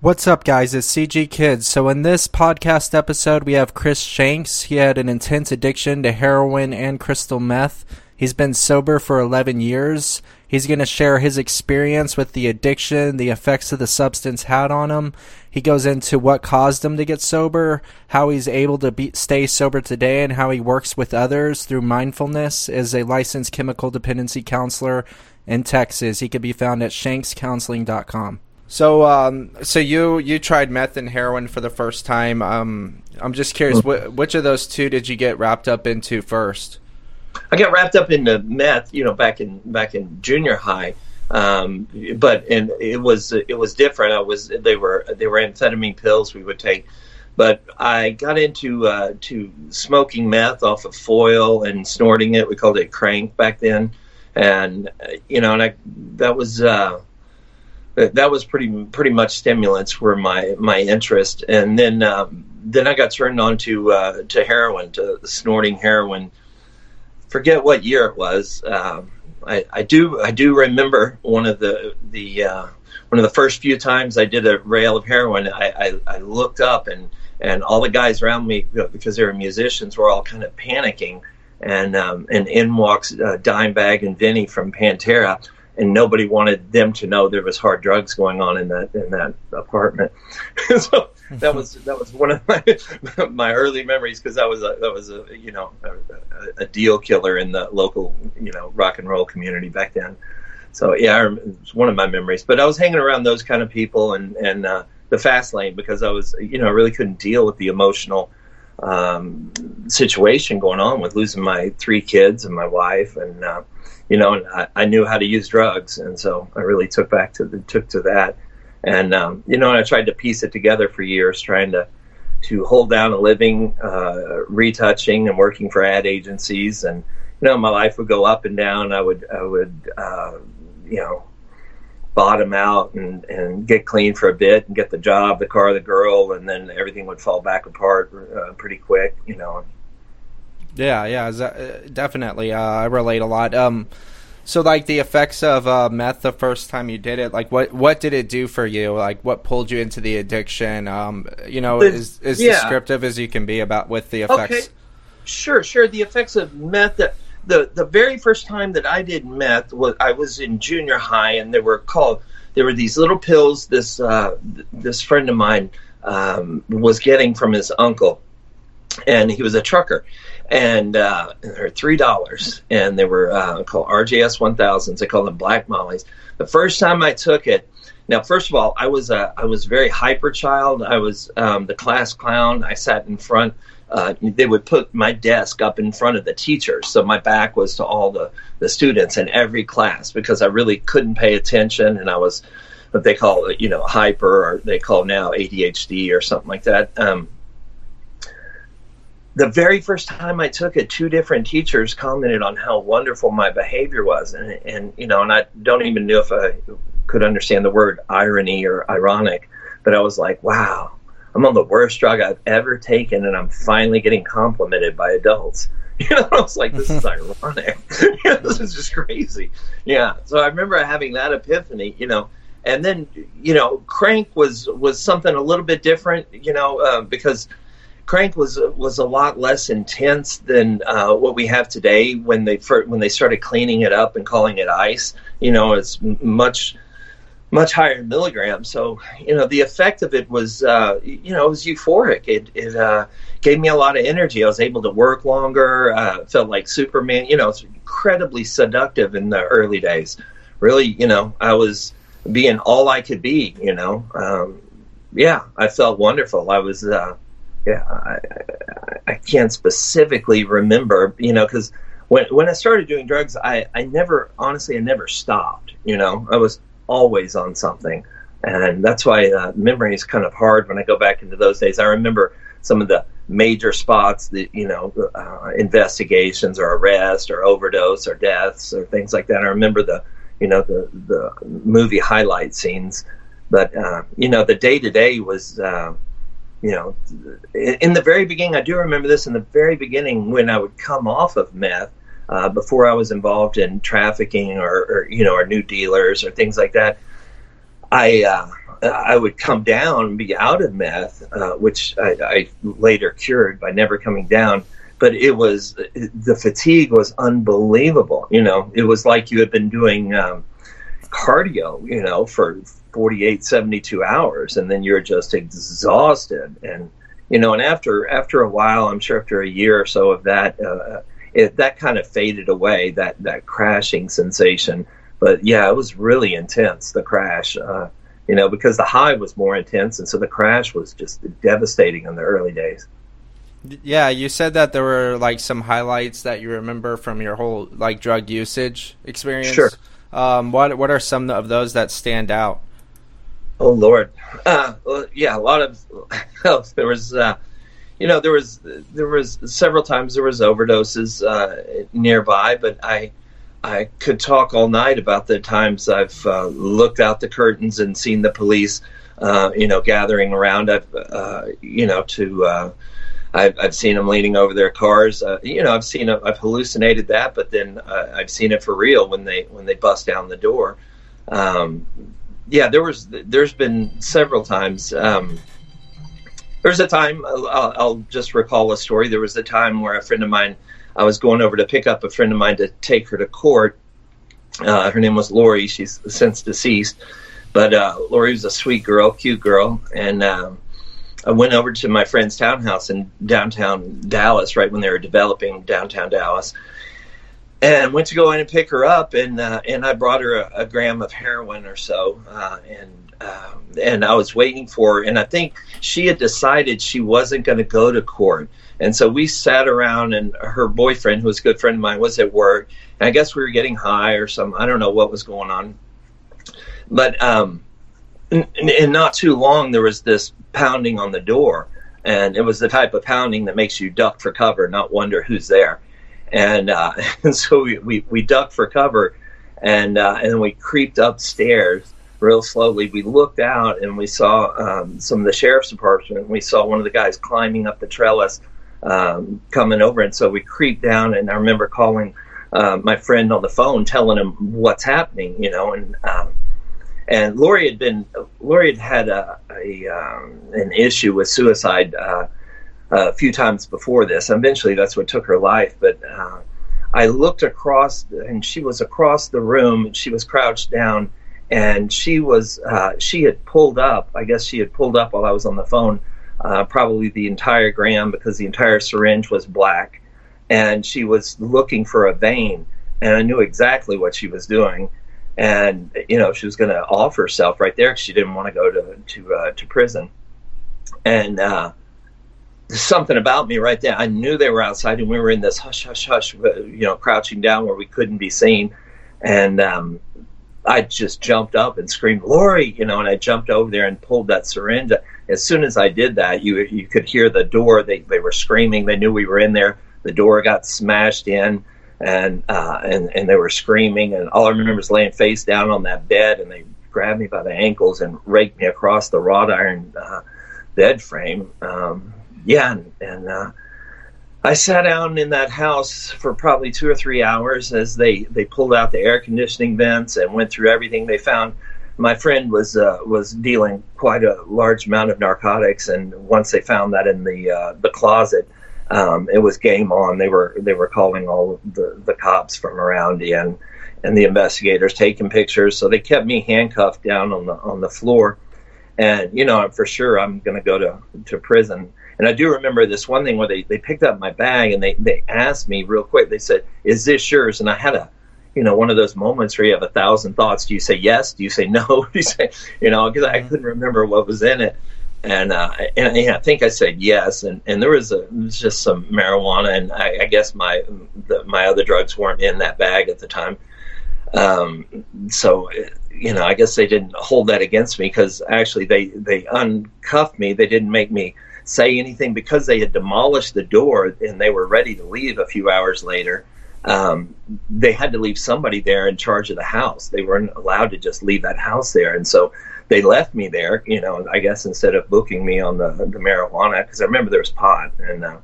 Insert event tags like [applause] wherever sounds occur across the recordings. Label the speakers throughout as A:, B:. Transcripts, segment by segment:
A: What's up, guys? It's CG Kids. So, in this podcast episode, we have Chris Shanks. He had an intense addiction to heroin and crystal meth. He's been sober for 11 years. He's going to share his experience with the addiction, the effects of the substance had on him. He goes into what caused him to get sober, how he's able to be, stay sober today, and how he works with others through mindfulness as a licensed chemical dependency counselor in Texas. He can be found at shankscounseling.com. So, um, so you you tried meth and heroin for the first time. Um, I'm just curious, wh- which of those two did you get wrapped up into first?
B: I got wrapped up into meth, you know, back in back in junior high. Um, but and it was it was different. I was they were they were amphetamine pills we would take, but I got into uh, to smoking meth off of foil and snorting it. We called it crank back then, and uh, you know, and I that was. Uh, that was pretty pretty much stimulants were my my interest, and then um, then I got turned on to uh, to heroin, to snorting heroin. Forget what year it was. Um, I, I do I do remember one of the the uh, one of the first few times I did a rail of heroin. I, I, I looked up and and all the guys around me because they were musicians were all kind of panicking, and um, and in walks uh, Dimebag and Vinny from Pantera and nobody wanted them to know there was hard drugs going on in that in that apartment. [laughs] so that was that was one of my [laughs] my early memories because that was a that was a you know a, a, deal killer in the local you know rock and roll community back then. So yeah, it's one of my memories. But I was hanging around those kind of people and and uh, the fast lane because I was you know I really couldn't deal with the emotional um, situation going on with losing my three kids and my wife and. Uh, you know, and I, I, knew how to use drugs, and so I really took back to the took to that, and um, you know, and I tried to piece it together for years, trying to to hold down a living, uh, retouching and working for ad agencies, and you know, my life would go up and down. I would I would uh, you know bottom out and, and get clean for a bit and get the job, the car, the girl, and then everything would fall back apart uh, pretty quick, you know.
A: Yeah, yeah, uh, definitely. Uh, I relate a lot. Um, so like the effects of uh, meth the first time you did it, like what what did it do for you? Like what pulled you into the addiction? Um, you know, as as yeah. descriptive as you can be about with the effects. Okay.
B: Sure, sure. The effects of meth. The, the the very first time that I did meth was I was in junior high, and they were called. There were these little pills. This uh, this friend of mine um, was getting from his uncle, and he was a trucker and uh, they're three dollars, and they were uh, called RJS one thousands. They call them black mollies. The first time I took it, now first of all, I was a I was very hyper child. I was um, the class clown. I sat in front. Uh, they would put my desk up in front of the teachers, so my back was to all the the students in every class because I really couldn't pay attention, and I was what they call you know hyper, or they call now ADHD or something like that. Um, the very first time I took it, two different teachers commented on how wonderful my behavior was, and, and you know, and I don't even know if I could understand the word irony or ironic, but I was like, wow, I'm on the worst drug I've ever taken, and I'm finally getting complimented by adults. [laughs] You know, I was like, this is [laughs] ironic. [laughs] this is just crazy. Yeah. So I remember having that epiphany. You know, and then you know, crank was was something a little bit different. You know, uh, because Crank was was a lot less intense than uh, what we have today. When they when they started cleaning it up and calling it ice, you know, it's much much higher milligrams. So you know, the effect of it was uh, you know it was euphoric. It it uh, gave me a lot of energy. I was able to work longer. Uh, felt like Superman. You know, it's incredibly seductive in the early days. Really, you know, I was being all I could be. You know, um, yeah, I felt wonderful. I was. Uh, yeah, I, I, I can't specifically remember, you know, because when when I started doing drugs, I I never honestly I never stopped. You know, I was always on something, and that's why uh, memory is kind of hard when I go back into those days. I remember some of the major spots that you know uh, investigations or arrest or overdose or deaths or things like that. I remember the you know the the movie highlight scenes, but uh, you know the day to day was. Uh, you know, in the very beginning, I do remember this in the very beginning when I would come off of meth, uh, before I was involved in trafficking or, or, you know, or new dealers or things like that. I uh, I would come down and be out of meth, uh, which I, I, later cured by never coming down. But it was the fatigue was unbelievable. You know, it was like you had been doing um, cardio, you know, for 48, 72 hours, and then you're just exhausted. And you know, and after after a while, I'm sure after a year or so of that, uh, it, that kind of faded away. That that crashing sensation. But yeah, it was really intense. The crash. Uh, you know, because the high was more intense, and so the crash was just devastating in the early days.
A: Yeah, you said that there were like some highlights that you remember from your whole like drug usage experience.
B: Sure.
A: Um, what what are some of those that stand out?
B: Oh Lord, uh, well, yeah, a lot of oh, [laughs] there was, uh, you know, there was there was several times there was overdoses uh, nearby, but I I could talk all night about the times I've uh, looked out the curtains and seen the police, uh, you know, gathering around. I've, uh, you know, to uh, I've, I've seen them leaning over their cars. Uh, you know, I've seen I've hallucinated that, but then I've seen it for real when they when they bust down the door. Um, yeah, there was there's been several times. Um, there's a time I'll, I'll just recall a story. There was a time where a friend of mine I was going over to pick up a friend of mine to take her to court. Uh, her name was Lori. She's since deceased, but uh, Lori was a sweet girl, cute girl, and um, I went over to my friend's townhouse in downtown Dallas, right when they were developing downtown Dallas, and went to go in and pick her up, and uh, and I brought her a, a, gram of heroin or so, uh, and um, and I was waiting for her, and I think she had decided she wasn't going to go to court and so we sat around, and her boyfriend, who was a good friend of mine, was at work. And I guess we were getting high or some. I don't know what was going on. But um, and, and not too long, there was this pounding on the door, and it was the type of pounding that makes you duck for cover, not wonder who's there. And uh, [laughs] and so we, we, we ducked for cover, and uh, and then we creeped upstairs real slowly. We looked out and we saw um, some of the sheriff's department. We saw one of the guys climbing up the trellis um, coming over. And so we creeped down, and I remember calling uh, my friend on the phone, telling him what's happening, you know, and um, and Lori had been Lori had had a, a um, an issue with suicide uh, a few times before this. Eventually, that's what took her life. But uh, I looked across, and she was across the room. She was crouched down, and she was uh, she had pulled up. I guess she had pulled up while I was on the phone uh, probably the entire gram because the entire syringe was black, and she was looking for a vein, and I knew exactly what she was doing, and you know she was going to off herself right there she didn't want to go to to uh, to prison, and uh, something about me right there. I knew they were outside, and we were in this hush hush hush, uh, you know, crouching down where we couldn't be seen, and um, I just jumped up and screamed, "Lori!" You know, and I jumped over there and pulled that syringe as soon as I did that, you you could hear the door. They they were screaming. They knew we were in there. The door got smashed in, and uh, and and they were screaming. And all I remember is laying face down on that bed, and they grabbed me by the ankles and raked me across the wrought iron uh, bed frame. Um, yeah, and, and uh, I sat down in that house for probably two or three hours as they they pulled out the air conditioning vents and went through everything they found my friend was uh, was dealing quite a large amount of narcotics, and once they found that in the uh, the closet, um, it was game on. They were they were calling all the the cops from around and and the investigators taking pictures. So they kept me handcuffed down on the on the floor, and you know for sure I'm going to go to to prison. And I do remember this one thing where they, they picked up my bag and they, they asked me real quick. They said, "Is this yours?" And I had a you know, one of those moments where you have a thousand thoughts. Do you say yes? Do you say no? [laughs] Do you say, you know, because I mm-hmm. couldn't remember what was in it. And, uh, and, and I think I said yes, and, and there was, a, was just some marijuana, and I, I guess my the, my other drugs weren't in that bag at the time. Um, so, you know, I guess they didn't hold that against me because actually they they uncuffed me. They didn't make me say anything because they had demolished the door and they were ready to leave a few hours later um, they had to leave somebody there in charge of the house. They weren't allowed to just leave that house there, and so they left me there. You know, I guess instead of booking me on the the marijuana, because I remember there was pot, and uh,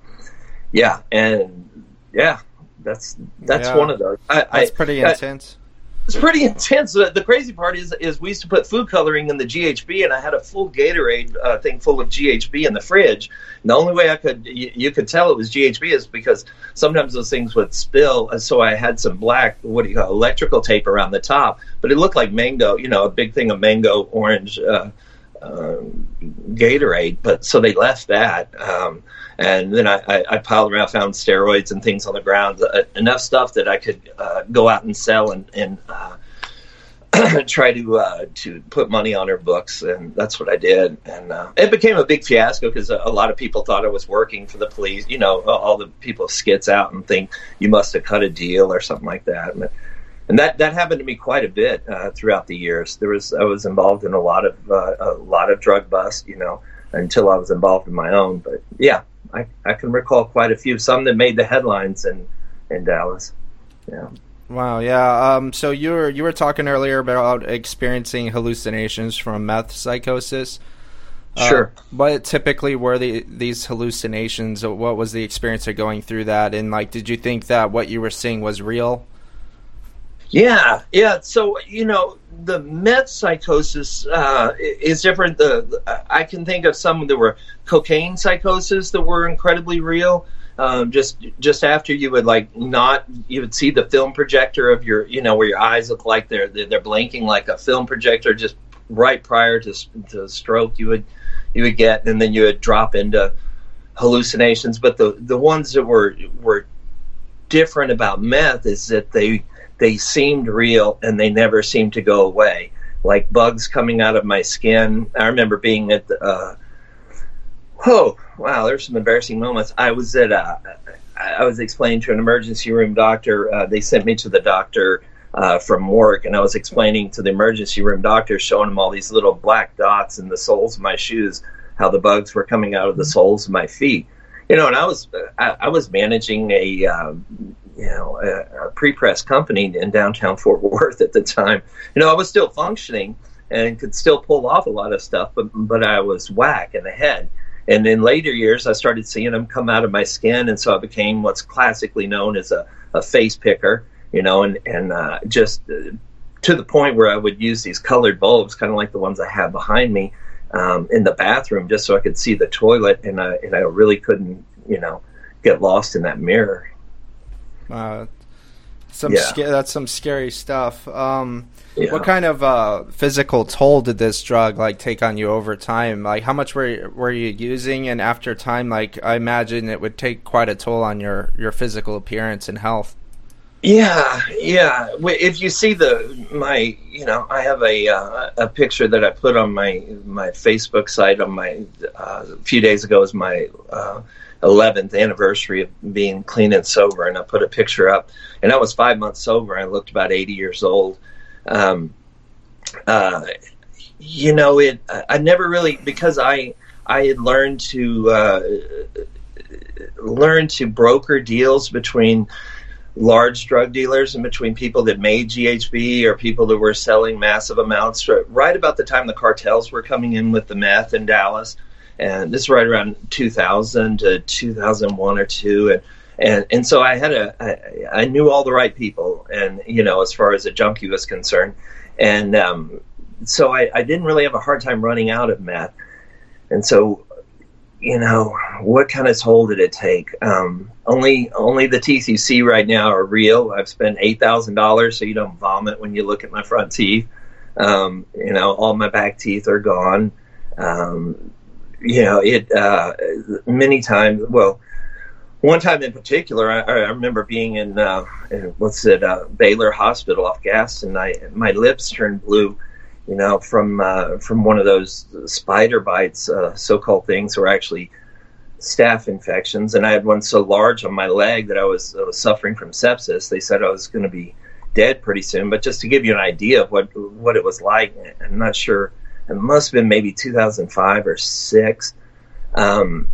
B: yeah, and yeah, that's that's yeah. one of those.
A: I, that's I, pretty I, intense.
B: It's pretty intense. The crazy part is, is we used to put food coloring in the GHB, and I had a full Gatorade uh, thing full of GHB in the fridge. And the only way I could, you, you, could tell it was GHB is because sometimes those things would spill. And so I had some black, what do you call, electrical tape around the top, but it looked like mango, you know, a big thing of mango orange uh, uh, Gatorade. But so they left that. Um, and then I, I, I, piled around, found steroids and things on the ground, uh, enough stuff that I could uh, go out and sell and, and uh, [clears throat] try to uh, to put money on her books, and that's what I did. And uh, it became a big fiasco because a, a, lot of people thought I was working for the police. You know, all the people skits out and think you must have cut a deal or something like that. And, and that that happened to me quite a bit uh, throughout the years. There was I was involved in a lot of a lot of drug busts. You know, until I was involved in my own. But yeah, I, I can recall quite a few, some that made the headlines in in Dallas. Yeah.
A: Wow. Yeah. Um. So you were you were talking earlier about experiencing hallucinations from meth psychosis.
B: Uh, sure.
A: What typically were the these hallucinations? What was the experience of going through that? And like, did you think that what you were seeing was real?
B: Yeah, yeah. So you know, the meth psychosis uh, is different. The, the, I can think of some that were cocaine psychosis that were incredibly real. Um, just just after you would like not you would see the film projector of your you know where your eyes look like they're they're blinking like a film projector just right prior to to stroke you would you would get and then you would drop into hallucinations. But the the ones that were were different about meth is that they they seemed real and they never seemed to go away. Like bugs coming out of my skin. I remember being at the, uh, oh, wow, there's some embarrassing moments. I was at, uh, I was explaining to an emergency room doctor. Uh, they sent me to the doctor uh, from work, and I was explaining to the emergency room doctor, showing him all these little black dots in the soles of my shoes, how the bugs were coming out of the soles of my feet. You know, and I was I, I was managing a um, you know a, a pre-press company in downtown Fort Worth at the time. You know, I was still functioning and could still pull off a lot of stuff, but but I was whack in the head. And in later years, I started seeing them come out of my skin, and so I became what's classically known as a, a face picker. You know, and and uh, just uh, to the point where I would use these colored bulbs, kind of like the ones I have behind me, um, in the bathroom, just so I could see the toilet, and I and I really couldn't, you know, get lost in that mirror.
A: Uh, some yeah. sca- that's some scary stuff. Um, yeah. What kind of uh, physical toll did this drug like take on you over time? Like, how much were you, were you using? And after time, like, I imagine it would take quite a toll on your your physical appearance and health.
B: Yeah, yeah. If you see the my, you know, I have a uh, a picture that I put on my my Facebook site on my uh, a few days ago as my uh, 11th anniversary of being clean and sober, and I put a picture up. And I was five months sober. I looked about 80 years old. Um, uh, you know, it. I never really because I I had learned to uh, learn to broker deals between large drug dealers and between people that made GHB or people that were selling massive amounts. Right about the time the cartels were coming in with the meth in Dallas, and this is right around 2000 to 2001 or two, and and and so I had a I, I knew all the right people, and you know as far as a junkie was concerned, and um, so I, I didn't really have a hard time running out of meth, and so you know what kind of toll did it take? Um, only only the teeth you see right now are real. I've spent eight thousand dollars, so you don't vomit when you look at my front teeth. Um, you know, all my back teeth are gone. Um, you know, it uh, many times. Well, one time in particular, I, I remember being in, uh, in what's it, uh, Baylor Hospital off gas, and I my lips turned blue. You know, from uh, from one of those spider bites, uh, so-called things, or actually staph infections. And I had one so large on my leg that I was, I was suffering from sepsis. They said I was going to be dead pretty soon. But just to give you an idea of what what it was like, I'm not sure it must have been maybe 2005 or six. Um,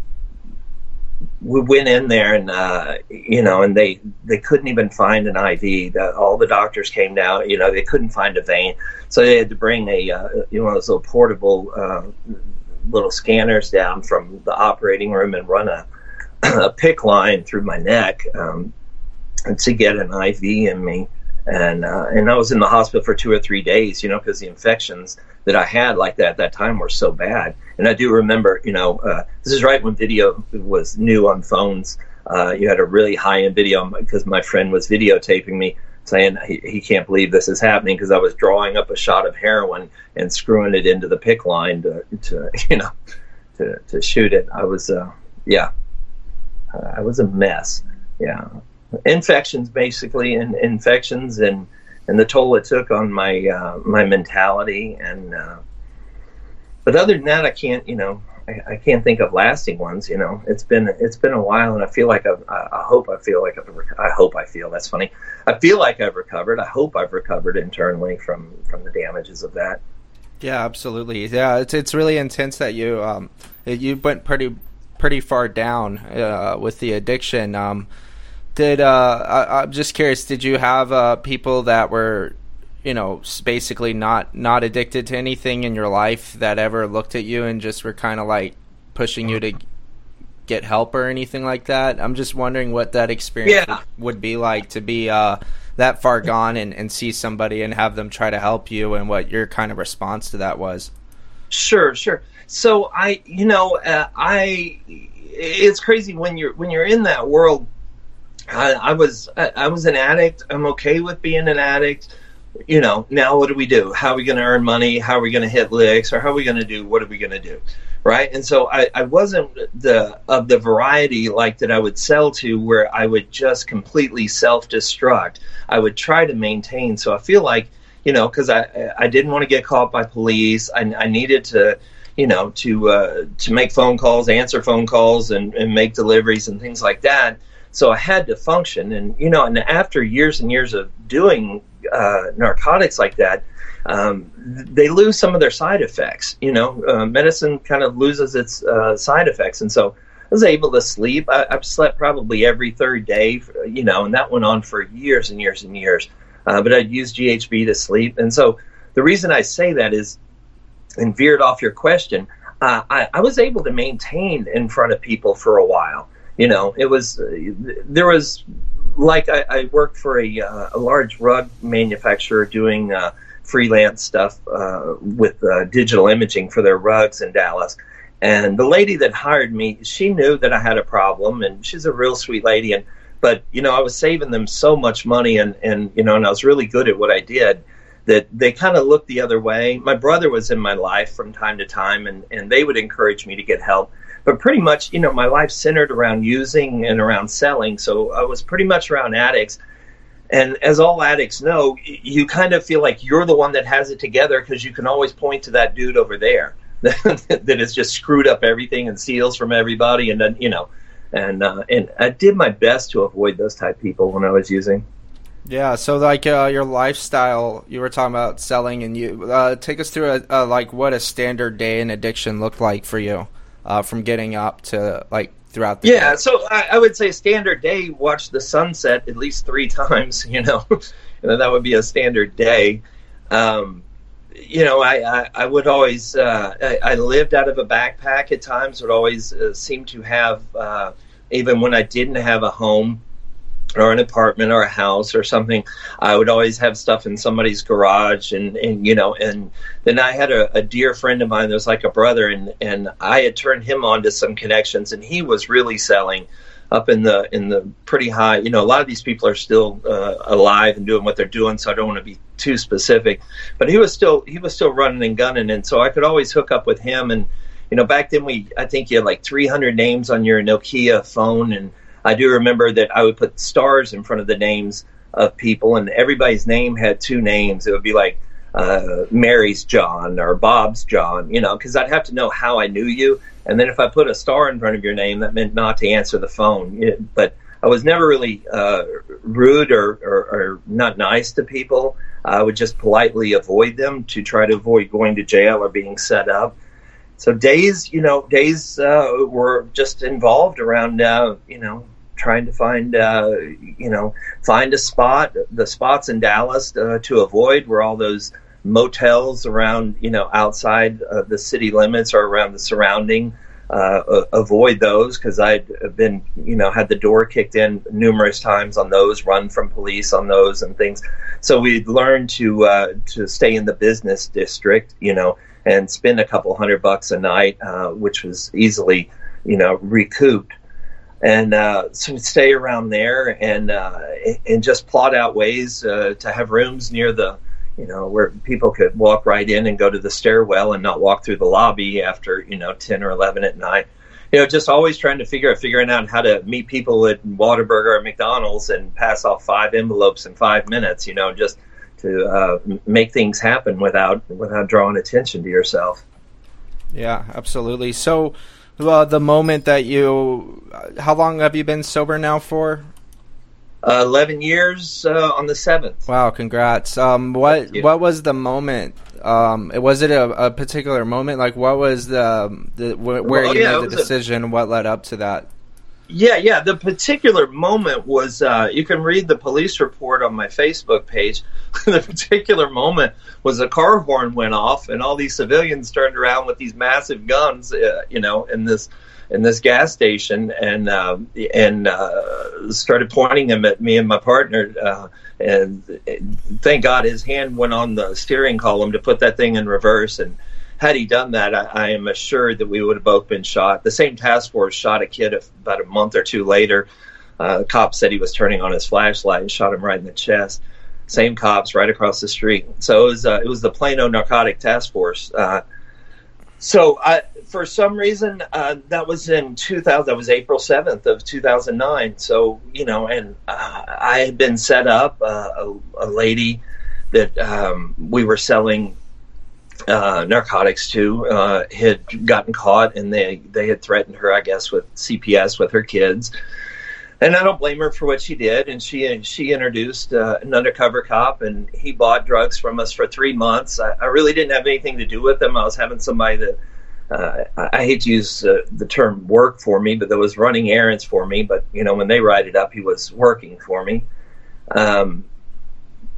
B: we went in there and uh, you know, and they they couldn't even find an IV. The, all the doctors came down. You know, they couldn't find a vein, so they had to bring a uh, you know those little portable uh, little scanners down from the operating room and run a, [clears throat] a PICC line through my neck um, to get an IV in me and uh, and I was in the hospital for two or three days, you know, because the infections that I had like that at that time were so bad. And I do remember, you know, uh, this is right when video was new on phones. Uh, you had a really high end video because my friend was videotaping me saying he, he can't believe this is happening because I was drawing up a shot of heroin and screwing it into the PICC line to, to [laughs] you know to, to shoot it. I was uh, yeah, uh, I was a mess. Yeah, infections basically, and infections and and the toll it took on my uh, my mentality and. Uh, but other than that, I can't. You know, I, I, can't think of lasting ones. You know, it's been it's been a while, and I feel like I've, I, I hope I feel like I've, I hope I feel that's funny. I feel like I've recovered. I hope I've recovered internally from from the damages of that.
A: Yeah, absolutely. Yeah, it's it's really intense that you um you went pretty pretty far down uh, with the addiction. Um, did uh, I, am just curious? Did you have uh, people that were you know basically not not addicted to anything in your life that ever looked at you and just were kind of like pushing you to get help or anything like that i'm just wondering what that experience yeah. would be like to be uh, that far gone and, and see somebody and have them try to help you and what your kind of response to that was
B: sure sure so i you know uh, i it's crazy when you're when you're in that world I, I was I, I was an addict i'm okay with being an addict you know, now what do we do? How are we going to earn money? How are we going to hit licks? Or how are we going to do? What are we going to do? Right. And so I, I wasn't the of the variety like that I would sell to where I would just completely self destruct. I would try to maintain. So I feel like, you know, because I I didn't want to get caught by police. I, I needed to you know to uh, to make phone calls, answer phone calls, and, and make deliveries and things like that. So I had to function, and you know, and after years and years of doing uh, narcotics like that, um, they lose some of their side effects. You know, uh, medicine kind of loses its uh, side effects, and so I was able to sleep. I, have slept probably every third day, you know, and that went on for years and years and years. Uh, but I'd use GHB to sleep, and so the reason I say that is, and veered off your question, uh, I, I was able to maintain in front of people for a while. You know, it was uh, there was like I, I worked for a, uh, a, large rug manufacturer doing uh, freelance stuff uh, with uh, digital imaging for their rugs in Dallas. And the lady that hired me, she knew that I had a problem, and she's a real sweet lady. And but you know, I was saving them so much money, and and you know, and I was really good at what I did that they kind of looked the other way. My brother was in my life from time to time, and and they would encourage me to get help but pretty much, you know, my life centered around using and around selling. So I was pretty much around addicts. And as all addicts know, you kind of feel like you're the one that has it together because you can always point to that dude over there [laughs] that has just screwed up everything and steals from everybody. And then, you know, and uh, and I did my best to avoid those type people when I was using.
A: Yeah, so like uh, your lifestyle, you were talking about selling, and you uh, take us through a, a, like what a standard day in addiction looked like for you uh, from getting up to like throughout the
B: yeah
A: day?
B: so I, I, would say standard day watch the sunset at least three [laughs] times you know [laughs] and that would be a standard day um, you know I, I, I would always uh, I, I, lived out of a backpack at times would always uh, seem to have uh, even when i didn't have a home or an apartment or a house or something, I would always have stuff in somebody's garage. And, and you know, and then I had a, a dear friend of mine that was like a brother and, and I had turned him on to some connections and he was really selling up in the in the pretty high you know a lot of these people are still uh, alive and doing what they're doing so i don't want to be too specific. But he was still he was still running and gunning and so i could always hook up with him. And you know back then we i think you had like 300 names on your nokia phone and I do remember that I would put stars in front of the names of people, and everybody's name had two names. It would be like uh, Mary's John or Bob's John, you know, because I'd have to know how I knew you. And then if I put a star in front of your name, that meant not to answer the phone. It, but I was never really uh, rude or, or, or, not nice to people. I would just politely avoid them to try to avoid going to jail or being set up so days, you know, days uh, were just involved around, uh, you know, trying to find, uh, you know, find a spot. The spots in Dallas uh, to avoid were all those motels around, you know, outside the city limits or around the surrounding. Uh, avoid those because I'd been, you know, had the door kicked in numerous times on those, run from police on those and things. So we learned to uh, to stay in the business district, you know, and spend a couple hundred bucks a night, uh, which was easily, you know, recouped. And uh, so stay around there and uh, and just plot out ways uh, to have rooms near the you know, where people could walk right in and go to the stairwell and not walk through the lobby after, you know, 10 or 11 at night. You know, just always trying to figure out, figuring out how to meet people at Whataburger or McDonald's and pass off five envelopes in five minutes, you know, just to uh, make things happen without, without drawing attention to yourself.
A: Yeah, absolutely. So, uh, the moment that you, how long have you been sober now for?
B: Uh, Eleven years uh, on the seventh.
A: Wow! Congrats. Um, what what was the moment? Um, was it a, a, particular moment? Like, what was the, the where well, you yeah, made the decision? A, what led up to that?
B: Yeah, yeah. The particular moment was uh, you can read the police report on my Facebook page. [laughs] the particular moment was a car horn went off, and all these civilians turned around with these massive guns, uh, you know, in this in this gas station and uh, and uh, started pointing them at me and my partner. Uh, and thank God his hand went on the steering column to put that thing in reverse. And had he done that, I, I am assured that we would have both been shot. The same task force shot a kid about a month or two later. Uh, the cop said he was turning on his flashlight and shot him right in the chest. Same cops right across the street. So it was uh, it was the Plano Narcotic Task Force. Uh, so I, for some reason, uh, that was in 2000. That was April 7th of 2009. So you know, and uh, I had been set up uh, a, a, lady that um, we were selling uh, narcotics too uh, had gotten caught, and they they had threatened her, I guess, with CPS with her kids. And I don't blame her for what she did. And she she introduced uh, an undercover cop, and he bought drugs from us for three months. I, I really didn't have anything to do with them. I was having somebody that uh, I hate to use uh, the term work for me, but that was running errands for me. But you know, when they write it up, he was working for me. Um,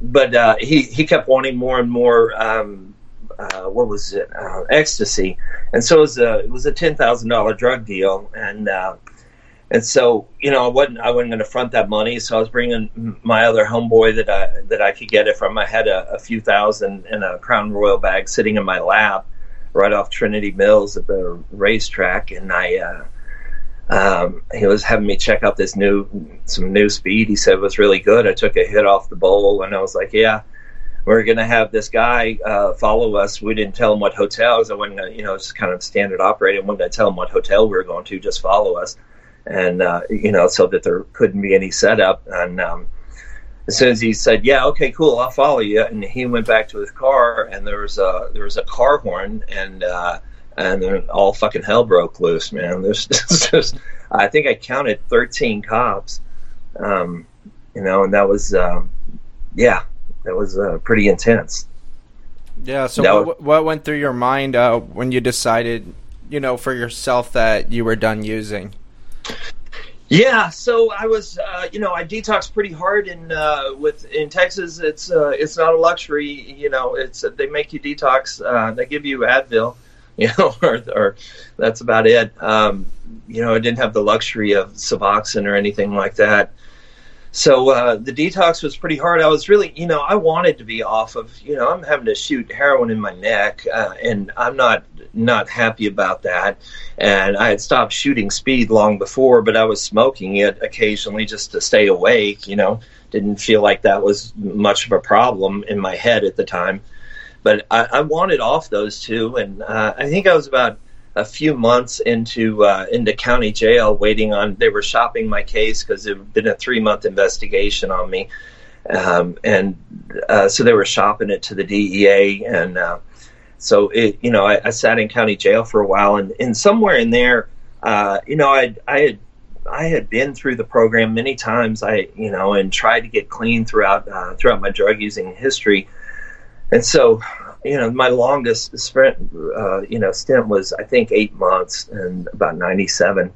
B: but uh, he he kept wanting more and more. Um, uh, what was it? Uh, ecstasy, and so it was a it was a ten thousand dollar drug deal, and uh, and so you know I wasn't I wasn't going to front that money, so I was bringing my other homeboy that I that I could get it from. I had a, a few thousand in a Crown Royal bag sitting in my lap right off Trinity Mills at the racetrack, and I. Uh, um, he was having me check out this new some new speed. He said was really good. I took a hit off the bowl, and I was like, "Yeah, we're going to have this guy uh, follow us." We didn't tell him what hotel. I wasn't gonna, you know, it's kind of standard operating. I wasn't going to tell him what hotel we were going to. Just follow us, and uh, you know, so that there couldn't be any setup. And um, as soon as he said, "Yeah, okay, cool, I'll follow you," and he went back to his car, and there was a there was a car horn, and uh, and then all fucking hell broke loose, man. There's [laughs] just, I think I counted thirteen cops, um, you know, and that was, um, yeah, that was uh, pretty intense.
A: Yeah. So what, what, went through your mind uh, when you decided, you know, for yourself that you were done using?
B: Yeah, so I was, uh, you know, I detox pretty hard in uh, with in Texas. It's uh, it's not a luxury, you know. It's they make you detox. Uh, they give you Advil, [laughs] you know, or, or that's about it. Um, you know, I didn't have the luxury of Suboxone or anything like that. So uh, the detox was pretty hard. I was really, you know, I wanted to be off of, you know, I'm having to shoot heroin in my neck, uh, and I'm not not happy about that. And I had stopped shooting speed long before, but I was smoking it occasionally just to stay awake. You know, didn't feel like that was much of a problem in my head at the time. But I, I wanted off those two, and uh, I think I was about a few months into uh, into county jail, waiting on. They were shopping my case because it had been a three month investigation on me, um, and uh, so they were shopping it to the DEA, and uh, so it, you know, I, I, sat in county jail for a while, and, and somewhere in there, uh, you know, I I had. I had been through the program many times. I, you know, and tried to get clean throughout uh, throughout my drug using history, and so you know, my longest sprint, uh, you know, stint was I think eight months and about '97.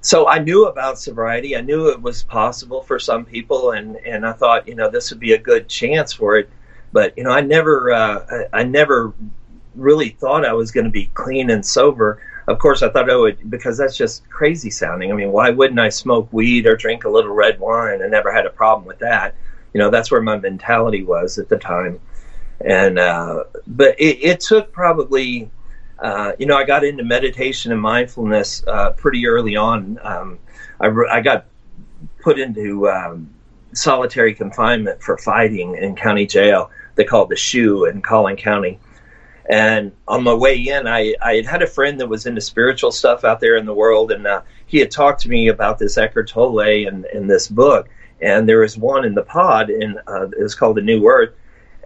B: So I knew about sobriety. I knew it was possible for some people, and and I thought, you know, this would be a good chance for it. But you know, I never, uh, I, I never really thought I was going to be clean and sober. Of course, I thought I would because that's just crazy sounding. I mean, why wouldn't I smoke weed or drink a little red wine? I never had a problem with that You know, that's where my mentality was at the time. And uh, but it, it took probably, uh, you know, I got into meditation and mindfulness uh, pretty early on. Um, I, I got put into um, solitary confinement for fighting in county jail. They called the shoe in Collin County. And on my way in, I, I had had a friend that was into spiritual stuff out there in the world, and uh, he had talked to me about this Eckhart Tolle and, and this book. And there was one in the pod, and uh, it was called The New Earth.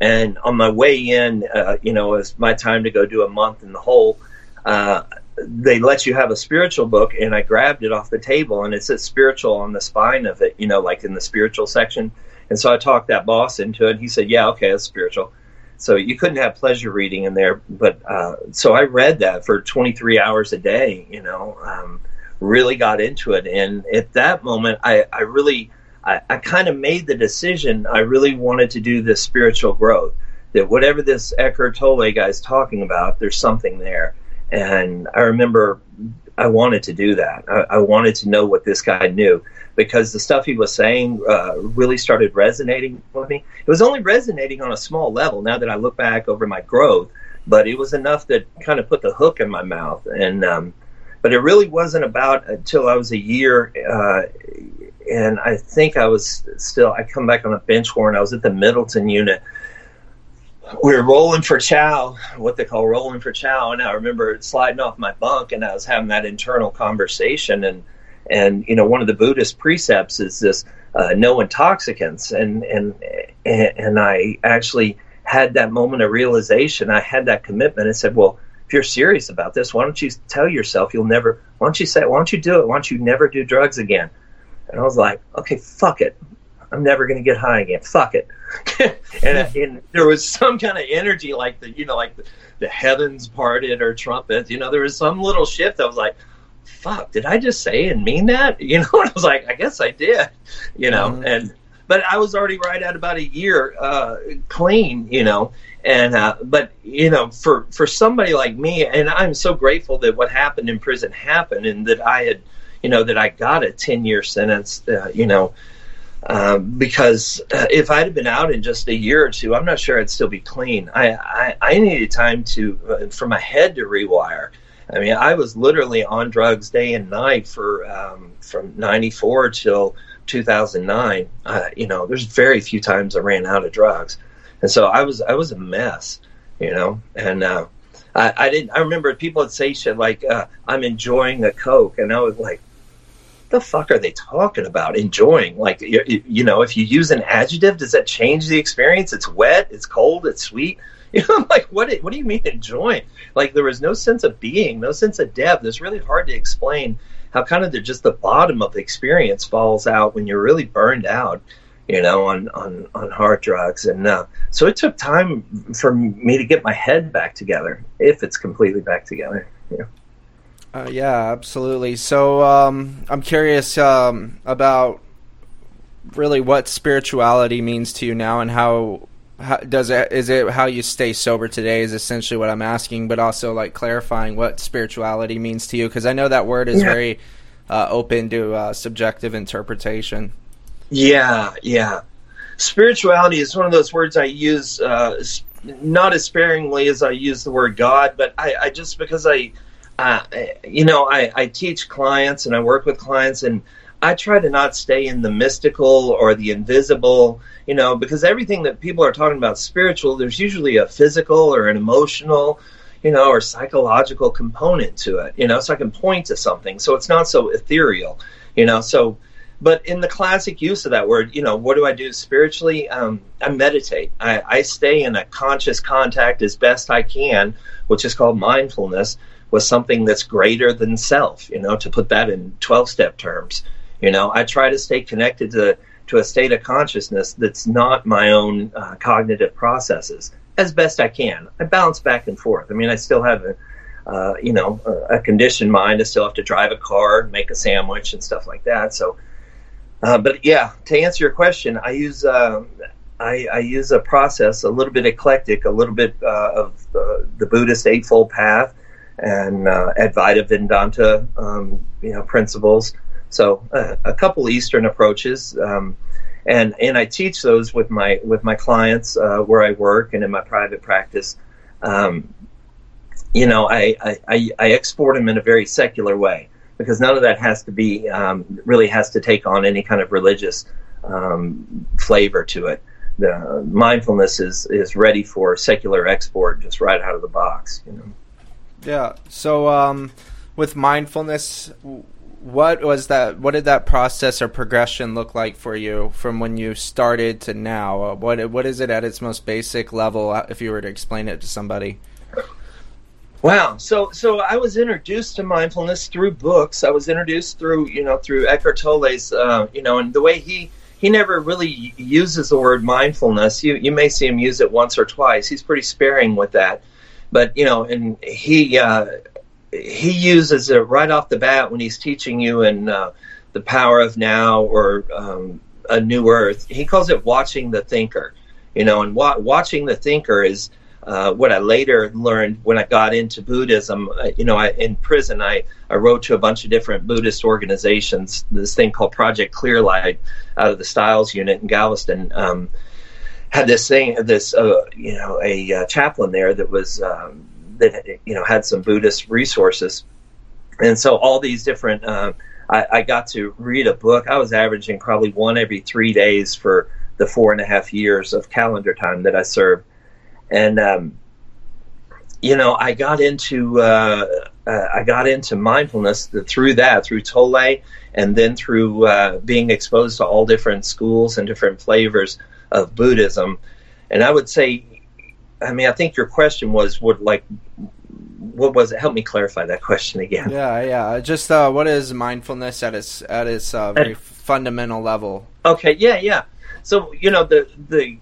B: And on my way in, uh, you know, it was my time to go do a month in the hole. Uh, they let you have a spiritual book, and I grabbed it off the table, and it says spiritual on the spine of it, you know, like in the spiritual section. And so I talked that boss into it. He said, "Yeah, okay, it's spiritual." So you couldn't have pleasure reading in there, but uh, so I read that for 23 hours a day. You know, um, really got into it, and at that moment, I, I really, I, I kind of made the decision. I really wanted to do this spiritual growth. That whatever this Eckhart Tolle guy's talking about, there's something there. And I remember I wanted to do that. I, I wanted to know what this guy knew because the stuff he was saying uh, really started resonating with me. It was only resonating on a small level now that I look back over my growth, but it was enough that kind of put the hook in my mouth. And um, but it really wasn't about until I was a year, uh, and I think I was still. I come back on a bench warrant. I was at the Middleton unit. We were rolling for chow, what they call rolling for chow, and I remember sliding off my bunk, and I was having that internal conversation and and you know, one of the Buddhist precepts is this: uh, no intoxicants. And and and I actually had that moment of realization. I had that commitment. and said, well, if you're serious about this, why don't you tell yourself you'll never? Why don't you say? Why don't you do it? Why don't you never do drugs again? And I was like, okay, fuck it. I'm never going to get high again. Fuck it. [laughs] and, [laughs] and, there was some kind of energy, like the, you know, like the, the heavens parted or trumpets. You know, there was some little shift. I was like, fuck, did I just say and mean that? [laughs] You know, and I was like, I guess I did, you know, mm-hmm. and, but I was already right at about a year, uh, clean, you know, and, uh, but, you know, for, for somebody like me, and I'm so grateful that what happened in prison happened and that I had, you know, that I got a 10 year sentence, uh, you know, um, because uh, if I'd have been out in just a year or two, I'm not sure I'd still be clean. I, I, I needed time to, uh, for my head to rewire I mean, I was literally on drugs day and night for um, from '94 till 2009. Uh, you know, there's very few times I ran out of drugs, and so I was I was a mess. You know, and I, I didn't. I remember people would say shit like, uh, "I'm enjoying a coke," and I was like, "The fuck are they talking about? Enjoying? Like, you, you know, if you use an adjective, does that change the experience? It's wet, it's cold, it's sweet." [laughs] You know, I'm like, what? What do you mean enjoying? Like, there was no sense of being, no sense of depth. It's really hard to explain how kind of the, just the bottom of the experience falls out when you're really burned out, you know, on on on hard drugs. And uh, so it took time for me to get my head back together, if it's completely back together. Yeah.
A: Uh, yeah, absolutely. So um, I'm curious um, about really what spirituality means to you now and how how, does it is it how you stay sober today is essentially what I'm asking, but also like clarifying what spirituality means to you because I know that word is yeah. very uh, open to uh, subjective interpretation.
B: Yeah, yeah. Spirituality is one of those words I use uh, not as sparingly as I use the word God, but I, I just because I, you know, I, I teach clients and I work with clients and I try to not stay in the mystical or the invisible, you know, because everything that people are talking about spiritual, there's usually a physical or an emotional, you know, or psychological component to it, you know, so I can point to something. So it's not so ethereal, you know, so but in the classic use of that word, you know, what do I do spiritually? Um, I meditate. I, I stay in a conscious contact as best I can, which is called mindfulness, with something that's greater than self, you know, to put that in 12 step terms. You know, I try to stay connected to to a state of consciousness that's not my own uh, cognitive processes as best I can. I balance back and forth. I mean, I still have a uh, you know a, a, conditioned mind. I still have to drive a car, make a sandwich, and stuff like that. So, uh, but yeah, to answer your question, I use. Uh, I, I, use a process a little bit eclectic, a little bit uh, of uh, the Buddhist Eightfold Path and Advaita Vedanta, um, you know, principles, so uh, a couple Eastern approaches, um, and and I teach those with my with my clients uh, where I work and in my private practice. Um, you know, I, I, I export them in a very secular way because none of that has to be um, really has to take on any kind of religious um, flavor to it. The mindfulness is is ready for secular export just right out of the box. You know.
A: Yeah. So um, with mindfulness, what was that? What did that process or progression look like for you from when you started to now? Uh, what what is it at its most basic level? Uh, if you were to explain it to somebody.
B: Wow. So so I was introduced to mindfulness through books. I was introduced through you know through Eckhart Tolle's uh, you know and the way he he never really uses the word mindfulness. You you may see him use it once or twice. He's pretty sparing with that, but you know and he uh, he uses it right off the bat when he's teaching you in uh, the power of now or um, a new earth. He calls it watching the thinker. You know, and wa- watching the thinker is uh, what I later learned when I got into Buddhism, uh, you know, I, in prison, I, I wrote to a bunch of different Buddhist organizations, this thing called Project Clearlight out of the Stiles unit in Galveston. Um, had this thing, this, uh, you know, a uh, chaplain there that was, um, that, you know, had some Buddhist resources. And so all these different, uh, I, I got to read a book. I was averaging probably one every three days for the four and a half years of calendar time that I served and um, you know, I got into uh, uh, I got into mindfulness through that, through Tolle, and then through uh, being exposed to all different schools and different flavors of Buddhism. And I would say, I mean, I think your question was, would like, what was it? Help me clarify that question again.
A: Yeah, yeah. Just uh, what is mindfulness at its at its uh, very fundamental level?
B: Okay, yeah, yeah. So you know the the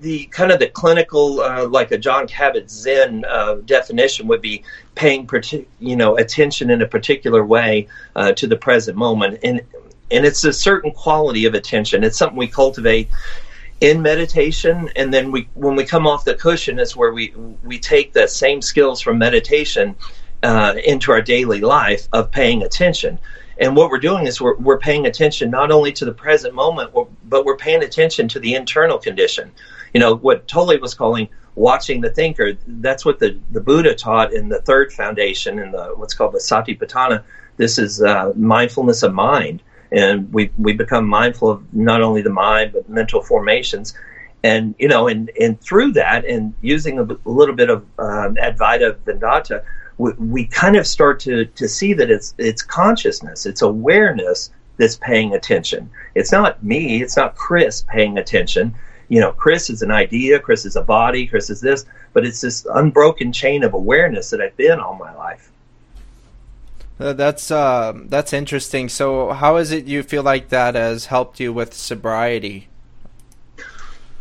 B: the kind of the clinical, uh, like a Jon Kabat-Zinn uh, definition would be paying, partic- you know, attention in a particular way uh, to the present moment, and and it's a certain quality of attention. It's something we cultivate in meditation, and then we when we come off the cushion, is where we we take the same skills from meditation uh, into our daily life of paying attention. And what we're doing is we're, we're paying attention not only to the present moment, but we're paying attention to the internal condition you know what Tolle was calling watching the thinker. That's what the, the Buddha taught in the third foundation in the what's called the Satipatthana. This is uh, mindfulness of mind, and we we become mindful of not only the mind but mental formations. And you know, and, and through that, and using a, little bit of um, Advaita Vedanta, we, we kind of start to, to see that it's it's consciousness, it's awareness that's paying attention. It's not me, it's not Chris paying attention you know, Chris is an idea, Chris is a body, Chris is this, but it's this unbroken chain of awareness that I've been all my life.
A: Uh, that's uh, that's interesting. So, how is it you feel like that has helped you with sobriety?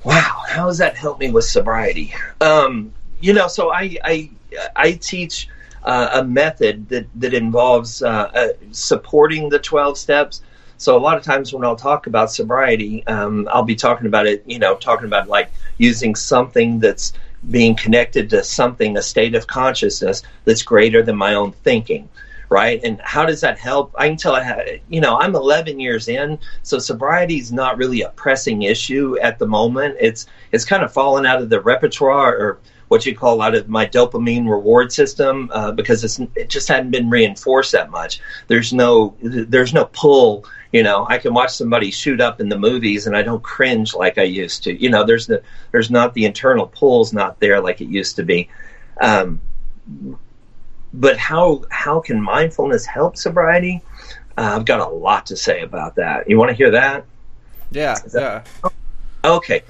B: Wow, how has that helped me with sobriety? Um, you know, so I I, I teach uh, a method that that involves uh, uh, supporting the twelve steps so a lot of times when I'll talk about sobriety, um, I'll be talking about it, you know, talking about like using something that's being connected to something, a state of consciousness that's greater than my own thinking right? And how does that help? I can tell, I, you know, I'm 11 years in, so sobriety is not really a pressing issue at the moment. It's it's kind of fallen out of the repertoire or what you call out of my dopamine reward system uh, because it's it just hadn't been reinforced that much. There's no there's no pull you know i can watch somebody shoot up in the movies and i don't cringe like i used to you know there's the there's not the internal pulls not there like it used to be um, but how how can mindfulness help sobriety uh, i've got a lot to say about that you want to hear that
A: yeah that,
B: yeah okay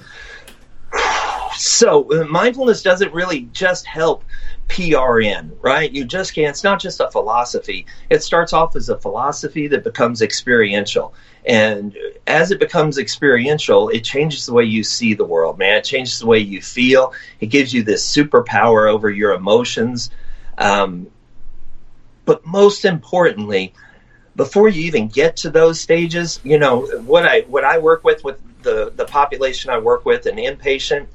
B: so uh, mindfulness doesn't really just help PRN, right? You just can't, it's not just a philosophy. It starts off as a philosophy that becomes experiential. And as it becomes experiential, it changes the way you see the world, man. It changes the way you feel. It gives you this superpower over your emotions. Um, but most importantly, before you even get to those stages, you know, what I what I work with with the, the population I work with, an inpatient,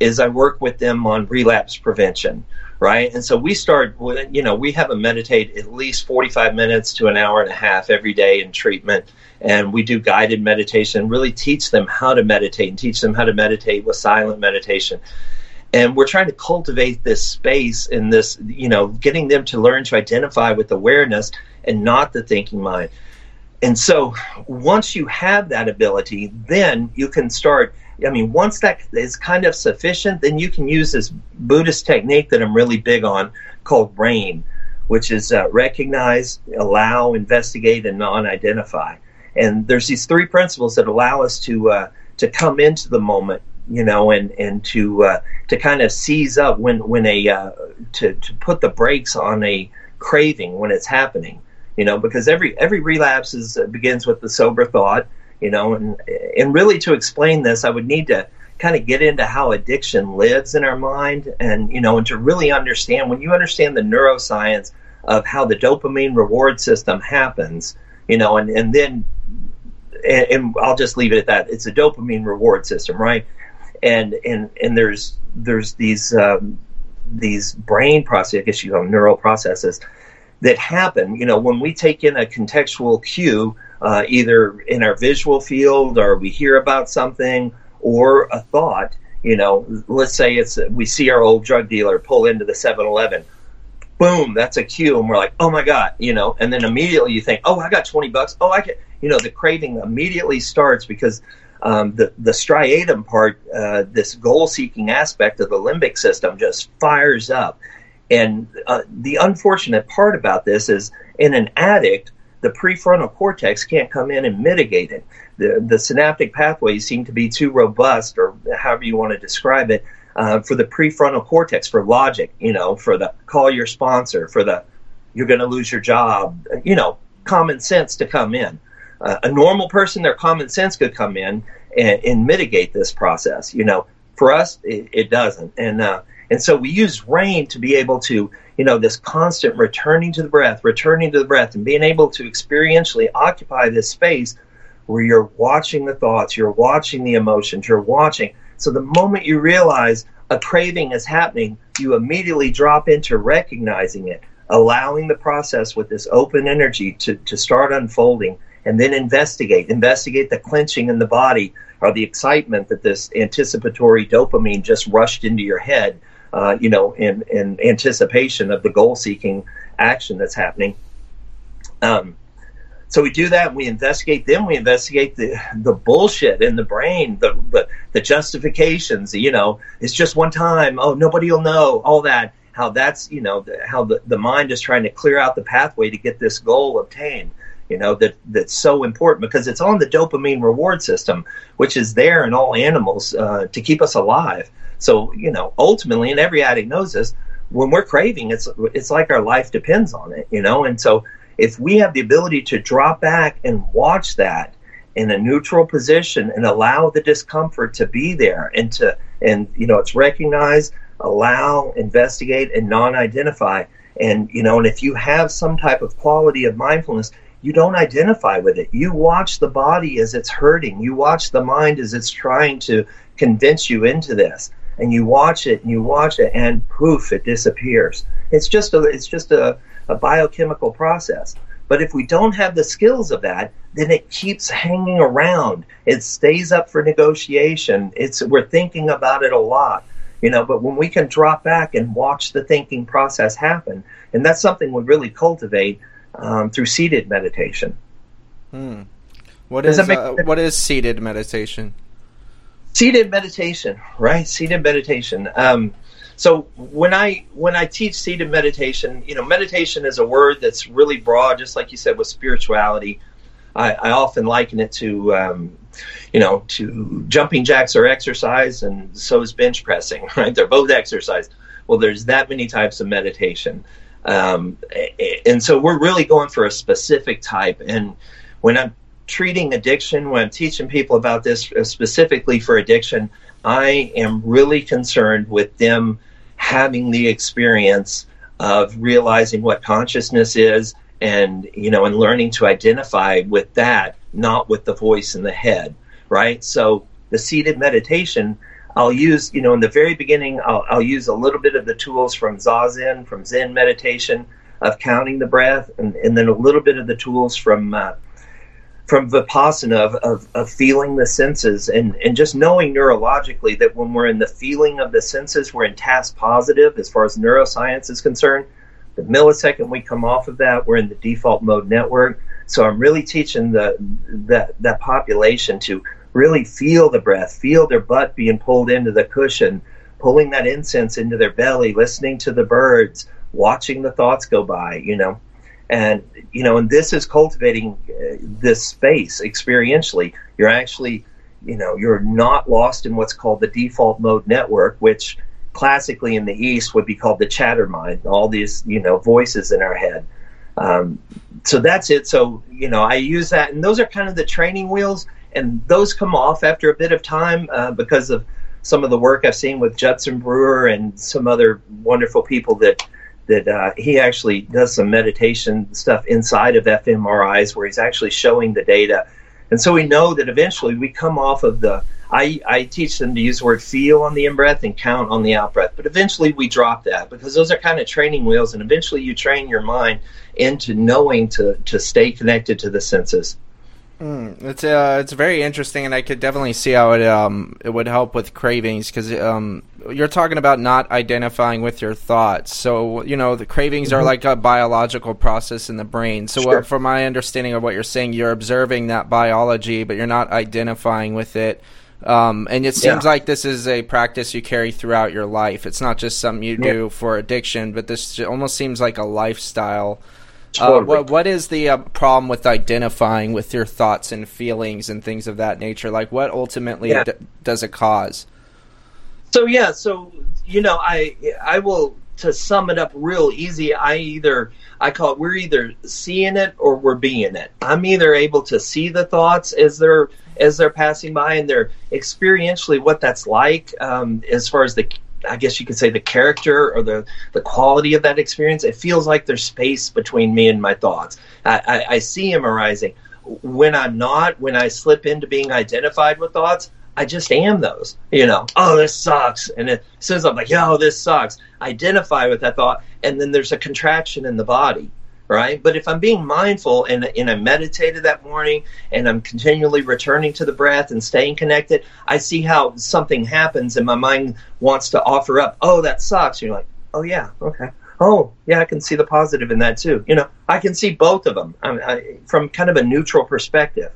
B: is I work with them on relapse prevention right? And so we start, with you know, we have them meditate at least 45 minutes to an hour and a half every day in treatment. And we do guided meditation, really teach them how to meditate and teach them how to meditate with silent meditation. And we're trying to cultivate this space and this, you know, getting them to learn to identify with awareness and not the thinking mind. And so once you have that ability, then you can start I mean, once that is kind of sufficient, then you can use this Buddhist technique that I'm really big on called RAIN, which is uh, recognize, allow, investigate, and non-identify. And there's these three principles that allow us to uh, to come into the moment, you know, and and to uh, to kind of seize up when when a uh, to to put the brakes on a craving when it's happening, you know, because every every relapse is begins with the sober thought you know and and really to explain this i would need to kind of get into how addiction lives in our mind and you know and to really understand when you understand the neuroscience of how the dopamine reward system happens you know and and then and I'll just leave it at that. It's a dopamine reward system right and and and there's there's these um, these brain processes I guess you know neural processes that happen you know when we take in a contextual cue uh, either in our visual field or we hear about something or a thought. You know, let's say it's we see our old drug dealer pull into the 7-Eleven. Boom, that's a cue, and we're like, oh my god, you know, and then immediately you think, oh, I got twenty bucks. Oh, I can, you know, the craving immediately starts because um, the the striatum part, uh, this goal-seeking aspect of the limbic system, just fires up. And uh, the unfortunate part about this is, in an addict, the prefrontal cortex can't come in and mitigate it. The, the synaptic pathways seem to be too robust, or however you want to describe it, uh, for the prefrontal cortex, for logic, you know, for the call your sponsor, for the you're going to lose your job, you know, common sense to come in. Uh, a normal person, their common sense could come in and, and mitigate this process. You know, for us, it, it doesn't. And uh, and so we use rain to be able to, you know, this constant returning to the breath, returning to the breath, and being able to experientially occupy this space where you're watching the thoughts, you're watching the emotions, you're watching. So the moment you realize a craving is happening, you immediately drop into recognizing it, allowing the process with this open energy to, to start unfolding, and then investigate. Investigate the clenching in the body or the excitement that this anticipatory dopamine just rushed into your head uh, you know, in, in anticipation of the goal seeking action that's happening. Um, so we do that. We investigate them. We investigate the the bullshit in the brain, the the, the justifications. You know, it's just one time. Oh, nobody will know. All that. How that's you know the, how the, the mind is trying to clear out the pathway to get this goal obtained. You know that that's so important because it's on the dopamine reward system, which is there in all animals uh, to keep us alive. So, you know, ultimately, and every addict knows this, when we're craving, it's it's like our life depends on it, you know. And so, if we have the ability to drop back and watch that in a neutral position and allow the discomfort to be there, and to and you know, it's recognize, allow, investigate, and non-identify. And you know, and if you have some type of quality of mindfulness, you don't identify with it. You watch the body as it's hurting. You watch the mind as it's trying to convince you into this. And you watch it and you watch it and poof it disappears. It's just a it's just a, a biochemical process. But if we don't have the skills of that then it keeps hanging around. It stays up for negotiation. It's we're thinking about it a lot you know but when we can drop back and watch the thinking process happen and that's something we really cultivate um, through seated meditation.
A: Hmm. what is uh, what is seated meditation?
B: Seated meditation right? Seated meditation. Um, so when i when i teach seated meditation you know meditation is a word that's really broad just like you said with spirituality. I, I often liken it to um, you know to jumping jacks or exercise and so is bench pressing [laughs] right? They're both exercise. Well there's that many types of meditation um, and so we're really going for a specific type. And when i'm treating addiction, when I'm teaching people about this uh, specifically for addiction, I am really concerned with them having the experience of realizing what consciousness is and you know and learning to identify with that not with the voice in the head right? So the seated meditation I'll use, you know, in the very beginning, I'll, I'll use a little bit of the tools from Zazen, from Zen meditation, of counting the breath, and, and then a little bit of the tools from uh, from vipassana of, of, of, feeling the senses and, and just knowing neurologically that when we're in the feeling of the senses, we're in task positive as far as neuroscience is concerned. The millisecond we come off of that, we're in the default mode network. So I'm really teaching the that that population to really feel the breath, feel their butt being pulled into the cushion, pulling that incense into their belly, listening to the birds, watching the thoughts go by, you know. And, you know, and this is cultivating uh, this space experientially. You're actually, you know, you're not lost in what's called the default mode network, which classically in the East would be called the chatter mind, all these, you know, voices in our head. Um, so that's it. So, you know, I use that, and those are kind of the training wheels and those come off after a bit of time uh, because of some of the work I've seen with Judson Brewer and some other wonderful people that that uh, he actually does some meditation stuff inside of fMRIs where he's actually showing the data. And so we know that eventually we come off of the. I, I teach them to use the word feel on the in breath and count on the out breath, but eventually we drop that because those are kind of training wheels, and eventually you train your mind into knowing to, to stay connected to the senses.
A: Mm, it's uh, it's very interesting, and I could definitely see how it um it would help with cravings because um you're talking about not identifying with your thoughts. So you know the cravings mm-hmm. are like a biological process in the brain. So sure. uh, from my understanding of what you're saying, you're observing that biology, but you're not identifying with it. Um, and it seems yeah. like this is a practice you carry throughout your life. It's not just something you yeah. do for addiction, but this almost seems like a lifestyle Totally. Uh, what, what is the uh, problem with identifying with your thoughts and feelings and things of that nature? Like, what ultimately yeah. d- does it cause?
B: So yeah, so you know, I I will to sum it up real easy. I either I call it we're either seeing it or we're being it. I'm either able to see the thoughts as they're as they're passing by and they're experientially what that's like um, as far as the I guess you could say the character or the the quality of that experience. It feels like there's space between me and my thoughts. I, I, I see him arising. When I'm not, when I slip into being identified with thoughts, I just am those. You know, oh, this sucks. And as soon as I'm like, yo, this sucks, identify with that thought, and then there's a contraction in the body right? But if I'm being mindful and, and I meditated that morning and I'm continually returning to the breath and staying connected, I see how something happens and my mind wants to offer up, oh, that sucks. You're like, oh, yeah, okay. Oh, yeah, I can see the positive in that too. You know, I can see both of them I, I, from kind of a neutral perspective.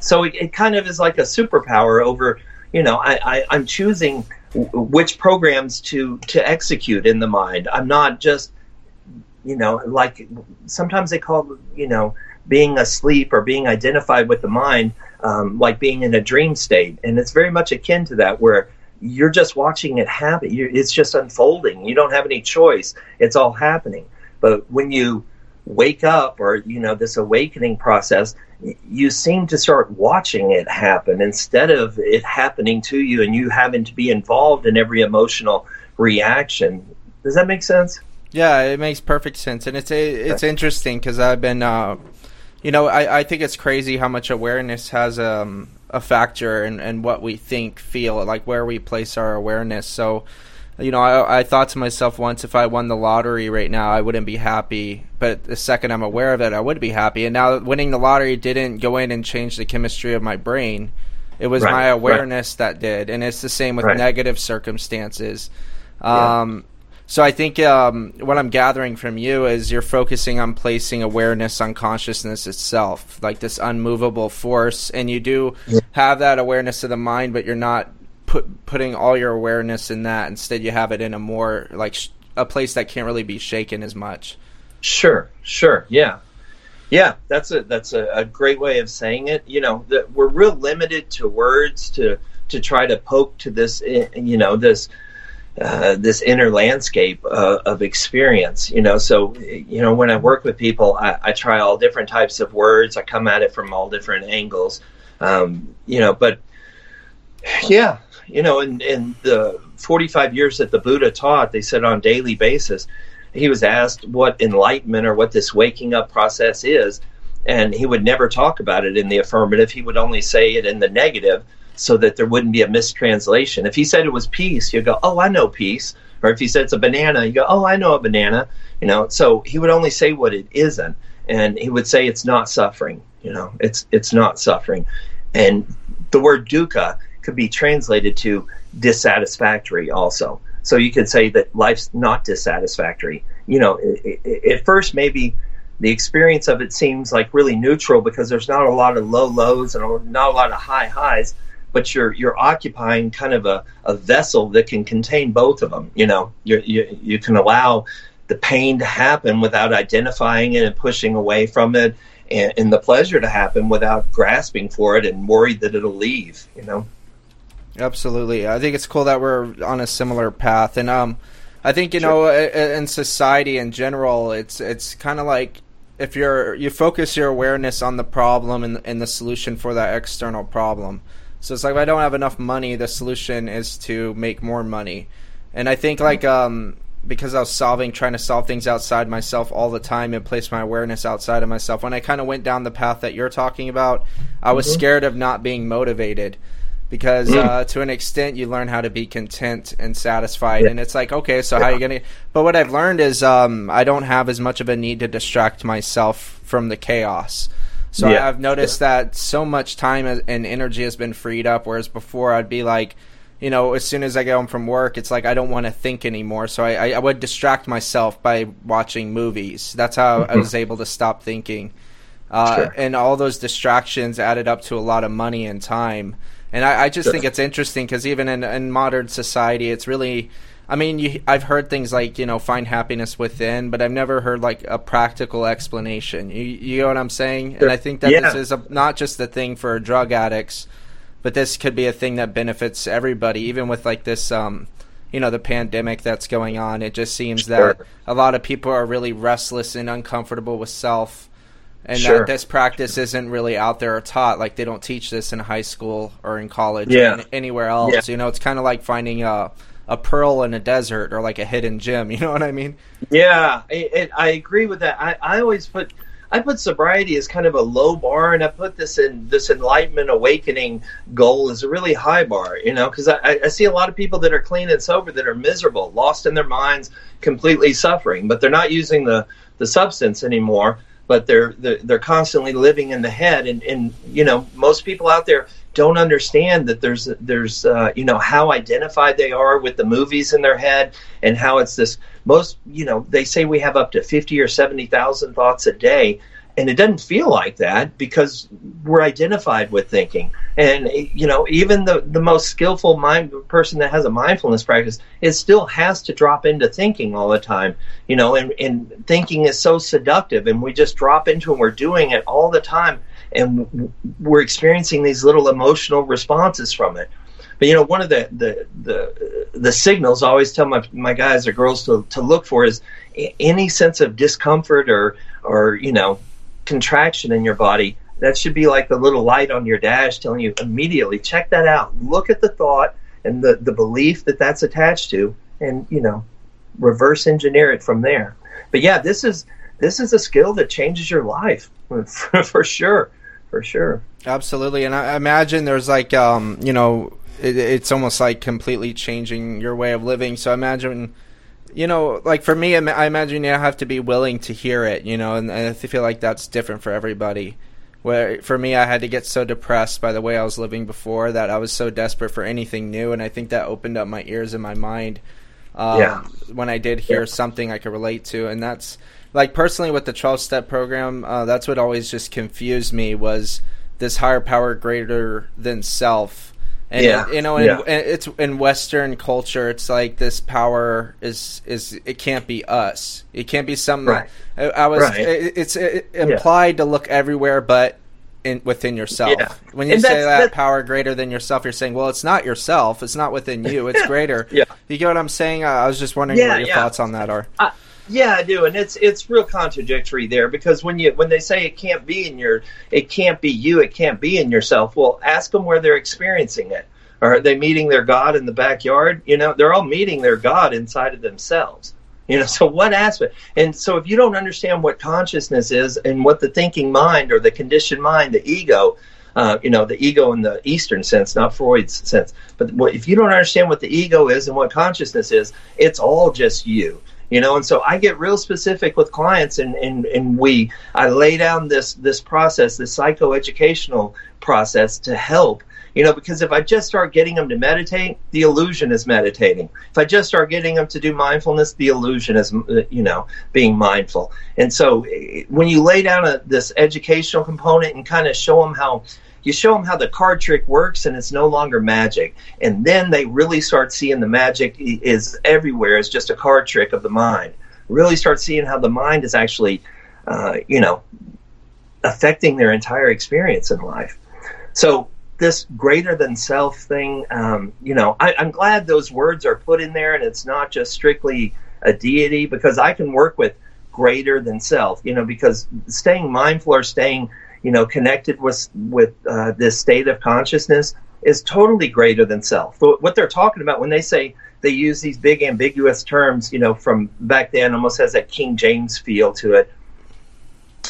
B: So it, it, kind of is like a superpower over, you know, I, I, I'm choosing which programs to to execute in the mind. I'm not just you know, like sometimes they call, you know, being asleep or being identified with the mind, um, like being in a dream state. And it's very much akin to that, where you're just watching it happen. You're, it's just unfolding. You don't have any choice. It's all happening. But when you wake up or, you know, this awakening process, you seem to start watching it happen instead of it happening to you and you having to be involved in every emotional reaction. Does that make sense?
A: Yeah, it makes perfect sense, and it's it's interesting because I've been, uh, you know, I, I think it's crazy how much awareness has um, a factor in, in what we think, feel, like where we place our awareness. So, you know, I, I thought to myself once, if I won the lottery right now, I wouldn't be happy. But the second I'm aware of it, I would be happy. And now winning the lottery didn't go in and change the chemistry of my brain. It was right, my awareness right. that did, and it's the same with right. negative circumstances. Um, so I think um, what I'm gathering from you is you're focusing on placing awareness on consciousness itself, like this unmovable force, and you do yeah. have that awareness of the mind, but you're not put, putting all your awareness in that. Instead, you have it in a more like sh- a place that can't really be shaken as much.
B: Sure, sure, yeah, yeah. That's a that's a, a great way of saying it. You know, that we're real limited to words to to try to poke to this, eh, you know, this uh, this inner landscape uh, of experience. You know, so you know when I work with people, I, I, try all different types of words. I come at it from all different angles. Um, you know, but yeah, you know, in, in the 45 years that the Buddha taught, they said on daily basis, he was asked what enlightenment or what this waking up process is, and he would never talk about it in the affirmative. He would only say it in the negative so that there wouldn't be a mistranslation. If he said it was peace, you'd go, "Oh, I know peace." Or if he said it's a banana, you go, "Oh, I know a banana." You know, so he would only say what it isn't, and he would say it's not suffering. You know, it's it's not suffering, and the word dukkha could be translated to dissatisfactory also. So you could say that life's not dissatisfactory. You know, it, it, at first maybe the experience of it seems like really neutral because there's not a lot of low lows and not a lot of high highs, but you're you're occupying kind of a, a vessel that can contain both of them. You know, you you you can allow the pain to happen without identifying it and pushing away from it, and, and the pleasure to happen without grasping for it and worried that it'll leave. You know.
A: Absolutely, I think it's cool that we're on a similar path, and um, I think you sure. know, in society in general, it's it's kind of like if you're you focus your awareness on the problem and, and the solution for that external problem. So it's like if I don't have enough money, the solution is to make more money. And I think like um because I was solving trying to solve things outside myself all the time and place my awareness outside of myself. When I kind of went down the path that you're talking about, I was mm-hmm. scared of not being motivated because mm. uh, to an extent you learn how to be content and satisfied yeah. and it's like okay so yeah. how are you gonna but what i've learned is um, i don't have as much of a need to distract myself from the chaos so yeah. i've noticed that so much time and energy has been freed up whereas before i'd be like you know as soon as i get home from work it's like i don't want to think anymore so i, I, I would distract myself by watching movies that's how mm-hmm. i was able to stop thinking uh, sure. and all those distractions added up to a lot of money and time and I, I just think it's interesting because even in, in modern society, it's really. I mean, you, I've heard things like you know find happiness within, but I've never heard like a practical explanation. You, you know what I'm saying? And I think that yeah. this is a, not just a thing for drug addicts, but this could be a thing that benefits everybody, even with like this, um, you know, the pandemic that's going on. It just seems sure. that a lot of people are really restless and uncomfortable with self, and sure. that this practice isn't really out there or taught. Like they don't teach this in high school or in college yeah. or anywhere else. Yeah. You know, it's kind of like finding a a pearl in a desert or like a hidden gem. [laughs] You know what I mean?
B: Yeah, I, I agree with that. I, I always put I put sobriety as kind of a low bar, and I put this in this enlightenment awakening goal as a really high bar. You know, because I, I see a lot of people that are clean and sober that are miserable, lost in their minds, completely suffering, but they're not using the the substance anymore but they're they're constantly living in the head and and you know most people out there don't understand that there's there's uh, you know how identified they are with the movies in their head and how it's this most you know they say we have up to 50 or 70,000 thoughts a day. And it doesn't feel like that because we're identified with thinking. And you know even the the most skillful mind person that has a mindfulness practice it still has to drop into thinking all the time. You know and and thinking is so seductive and we just drop into and we're doing it all the time and we're experiencing these little emotional responses from it but you know one of the the the, the signals I always tell my my guys or girls to to look for is any sense of discomfort or or you know contraction in your body, that should be like the little light on your dash telling you immediately check that out. Look at the thought and the, the belief that that's attached to, and you know, reverse engineer it from there. But yeah, this is this is a skill that changes your life for, [laughs] for sure, for sure.
A: Absolutely, and I imagine there's like um, you know, it, it's almost like completely changing your way of living. So I imagine you know, like for me, I imagine you have to be willing to hear it, you know, and, and I feel like that's different for everybody. Where for me, I had to get so depressed by the way I was living before that I was so desperate for anything new, and I think that opened up my ears and my mind. Um, yeah. When I did hear yeah. something I could relate to, and that's like personally with the twelve step program, uh, that's what always just confused me was this higher power greater than self and yeah. you know, in, yeah. it's in Western culture, it's like this power is is it can't be us. It can't be something. Right. I, I was. Right. It, it's it implied yeah. to look everywhere, but in, within yourself. Yeah. When you and say that power greater than yourself, you're saying, well, it's not yourself. It's not within you. It's [laughs] greater. yeah. You get what I'm saying? I was just wondering what your thoughts on that are.
B: Yeah, I do, and it's it's real contradictory there because when you when they say it can't be in your it can't be you, it can't be in yourself. Well, ask them where they're experiencing it. Are they meeting their God in the backyard? You know, they're all meeting their God inside of themselves. You know, [laughs] so what aspect? And so if you don't understand what consciousness is and what the thinking mind or the conditioned mind, the ego, Uh, you know, the ego in the Eastern sense, not Freud's sense. But if you don't understand what the ego is and what consciousness is, it's all just you you know? And so i get real specific with clients and and, and we i lay down this this process this psychoeducational process to help you know because if i just start getting them to meditate the illusion is meditating. If i just start getting them to do mindfulness the illusion is you know being mindful. And so eh, when you lay down a, this educational component and kind of show them how you show them how the card trick works and it's no longer magic. And then they really start seeing the magic is everywhere it's just a card trick of the mind. Really start seeing how the mind is actually uh, you know affecting their entire experience in life. So this greater than self thing um, you know I, i'm glad those words are put in there and it's not just strictly a deity because i can work with greater than self you know because staying mindful or staying you know, connected with with uh, this state of consciousness is totally greater than self. But what they're talking about when they say they use these big ambiguous terms, you know, from back then, almost has that King James feel to it.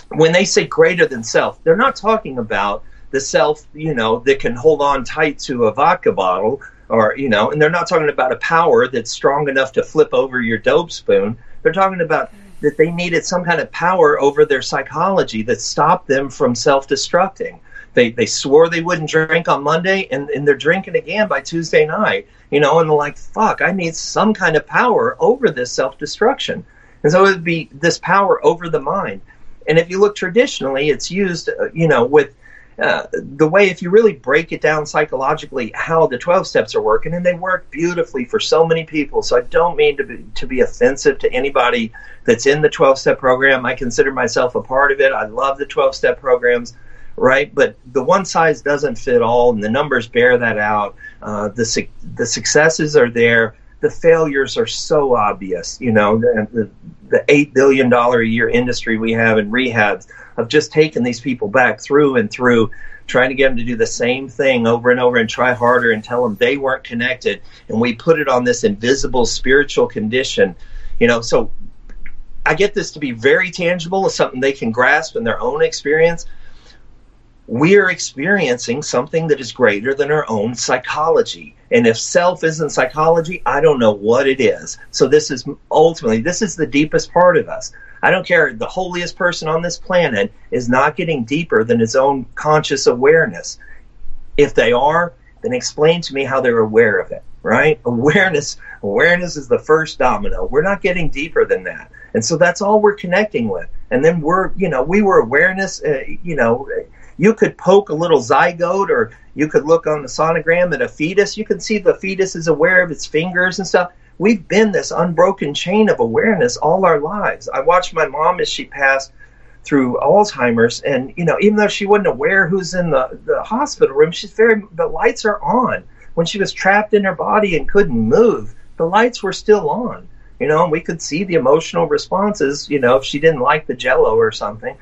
B: When they say greater than self, they're not talking about the self, you know, that can hold on tight to a vodka bottle, or you know, and they're not talking about a power that's strong enough to flip over your dope spoon. They're talking about that they needed some kind of power over their psychology that stopped them from self destructing. They, they swore they wouldn't drink on Monday and, and they're drinking again by Tuesday night, you know, and they're like, fuck, I need some kind of power over this self destruction. And so it would be this power over the mind. And if you look traditionally, it's used, uh, you know, with uh, the way, if you really break it down psychologically, how the 12 steps are working, and they work beautifully for so many people. So I don't mean to be, to be offensive to anybody that's in the 12 step program. I consider myself a part of it. I love the 12 step programs, right? But the one size doesn't fit all, and the numbers bear that out. Uh, the, the successes are there. The failures are so obvious. You know, the, the, the $8 billion a year industry we have in rehabs of just taking these people back through and through, trying to get them to do the same thing over and over and try harder and tell them they weren't connected. And we put it on this invisible spiritual condition. You know, so I get this to be very tangible, something they can grasp in their own experience. We are experiencing something that is greater than our own psychology. And if self isn't psychology, I don't know what it is. So this is ultimately this is the deepest part of us. I don't care. The holiest person on this planet is not getting deeper than his own conscious awareness. If they are, then explain to me how they're aware of it, right? [laughs] Awareness, awareness is the first domino. We're not getting deeper than that. And so that's all we're connecting with. And then we're, you know, we were awareness, uh, you know, you could poke a little zygote or you could look on the sonogram at a fetus. You can see the fetus is aware of its fingers and stuff we've been this unbroken chain of awareness all our lives. I watched my mom as she passed through Alzheimer's, and you know, even though she wasn't aware who's in the, the hospital room, she's very the lights are on. When she was trapped in her body and couldn't move, the lights were still on. You know, and we could see the emotional responses. You know, if she didn't like the Jello or something,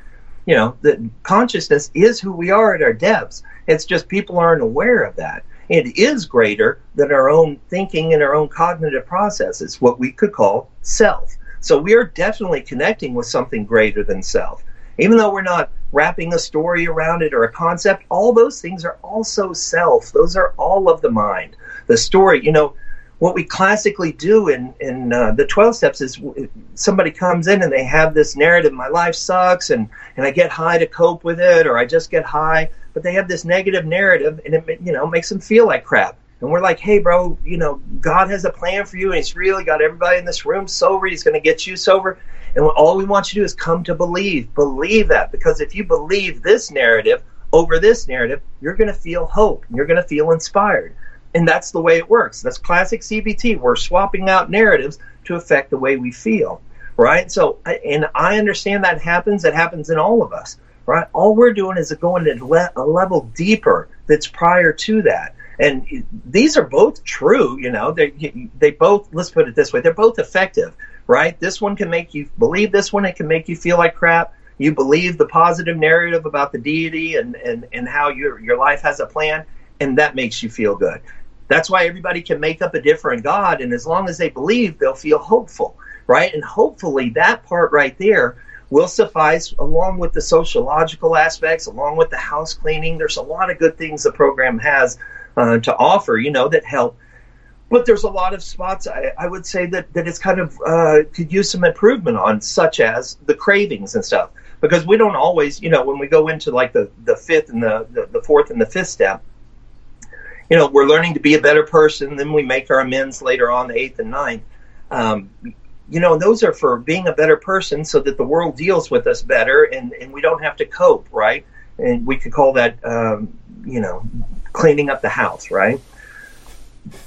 B: you know, the consciousness is who we are at our depths. It's just people aren't aware of that it is greater than our own thinking and our own cognitive processes, what we could call self. So we are definitely connecting with something greater than self. Even though we're not wrapping a story around it or a concept, all those things are also self. Those are all of the mind. The story, you know, what we classically do in in uh, the 12 steps is somebody comes in and they have this narrative my life sucks and and I get high to cope with it or I just get high but they have this negative narrative and it you know makes them feel like crap and we're like hey bro you know God has a plan for you and he's really got everybody in this room sober he's going to get you sober and all we want you to do is come to believe believe that because if you believe this narrative over this narrative you're going to feel hope and you're going to feel inspired and that's the way it works. That's classic CBT. We're swapping out narratives to affect the way we feel, right? So, and I understand that happens. It happens in all of us, right? All we're doing is going to le- a level deeper that's prior to that. And these are both true, you know. They they both. Let's put it this way: they're both effective, right? This one can make you believe this one. It can make you feel like crap. You believe the positive narrative about the deity and and and how your your life has a plan, and that makes you feel good. That's why everybody can make up a different God, and as long as they believe, they'll feel hopeful, right? And hopefully, that part right there will suffice along with the sociological aspects, along with the house cleaning. There's a lot of good things the program has uh, to offer, you know, that help. But there's a lot of spots I, I would say that, that it's kind of uh, could use some improvement on, such as the cravings and stuff. Because we don't always, you know, when we go into like the, the fifth and the, the, the fourth and the fifth step, you know, we're learning to be a better person. Then we make our amends later on, the eighth and ninth. Um, you know, those are for being a better person so that the world deals with us better and, and we don't have to cope, right? And we could call that, um, you know, cleaning up the house, right?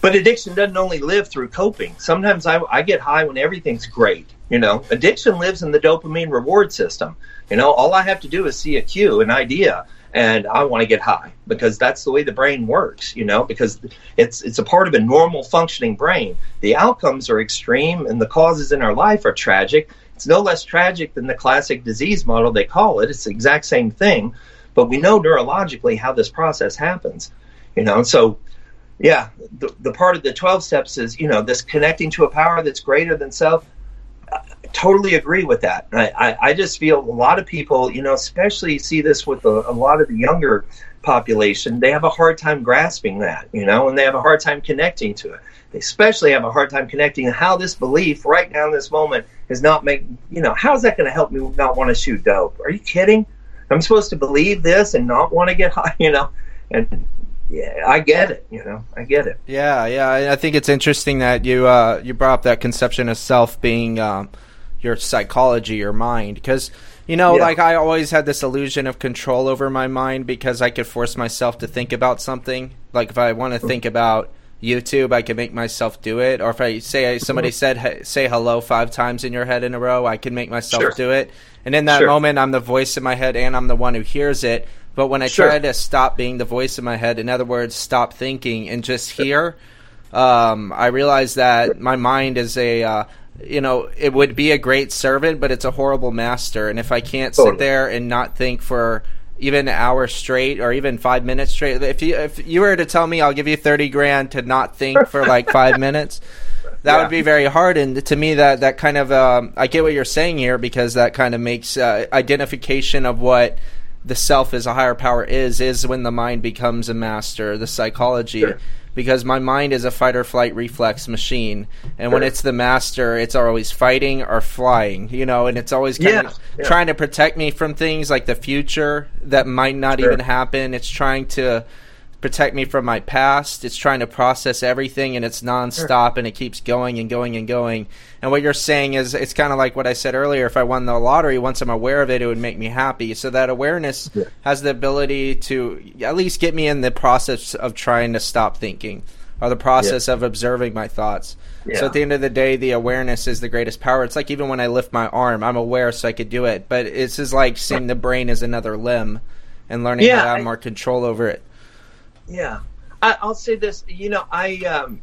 B: But addiction doesn't only live through coping. Sometimes I, I get high when everything's great. You know, addiction lives in the dopamine reward system. You know, all I have to do is see a cue, an idea, and I want to get high because that's the way the brain works, you know, because it's it's a part of a normal functioning brain. The outcomes are extreme and the causes in our life are tragic. It's no less tragic than the classic disease model they call it. It's the exact same thing, but we know neurologically how this process happens, you know. So yeah, the, the part of the 12 steps is, you know, this connecting to a power that's greater than self totally agree with that. I, I, I, just feel a lot of people, you know, especially see this with a, a, lot of the younger population, they have a hard time grasping that, you know, and they have a hard time connecting to it. They especially have a hard time connecting how this belief right now in this moment is not make, you know, how is that going to help me not want to shoot dope? Are you kidding? I'm supposed to believe this and not want to get [laughs] high, you know, and yeah, I get it. You know, I get it.
A: Yeah, yeah. I think it's interesting that you uh, you brought up that conception of self being um, your psychology, your mind, because you know, yeah. like I always had this illusion of control over my mind because I could force myself to think about something. Like if I want to mm-hmm. think about YouTube, I can make myself do it. Or if I say somebody mm-hmm. said say hello five times in your head in a row, I can make myself sure. do it. And in that sure. moment, I'm the voice in my head and I'm the one who hears it. But when I sure. try to stop being the voice in my head, in other words, stop thinking and just hear, um, I realize that my mind is a uh, you know, it would be a great servant, but it's a horrible master. And if I can't totally. sit there and not think for even an hour straight or even five minutes straight, if you if you were to tell me I'll give you thirty grand to not think for like five [laughs] minutes, that yeah. would be very hard. And to me, that that kind of um, I get what you're saying here because that kind of makes uh, identification of what the self as a higher power is is when the mind becomes a master. The psychology. Sure because my mind is a fight or flight reflex machine and sure. when it's the master it's always fighting or flying you know and it's always kind yeah, of yeah. trying to protect me from things like the future that might not sure. even happen it's trying to protect me from my past. It's trying to process everything and it's nonstop and it keeps going and going and going. And what you're saying is it's kind of like what I said earlier. If I won the lottery, once I'm aware of it, it would make me happy. So that awareness yeah. has the ability to at least get me in the process of trying to stop thinking or the process yeah. of observing my thoughts. Yeah. So at the end of the day, the awareness is the greatest power. It's like even when I lift my arm, I'm aware so I could do it. But it's just like seeing the brain as another limb and learning how to have more control over it.
B: Yeah, I, will say this. You know, I um,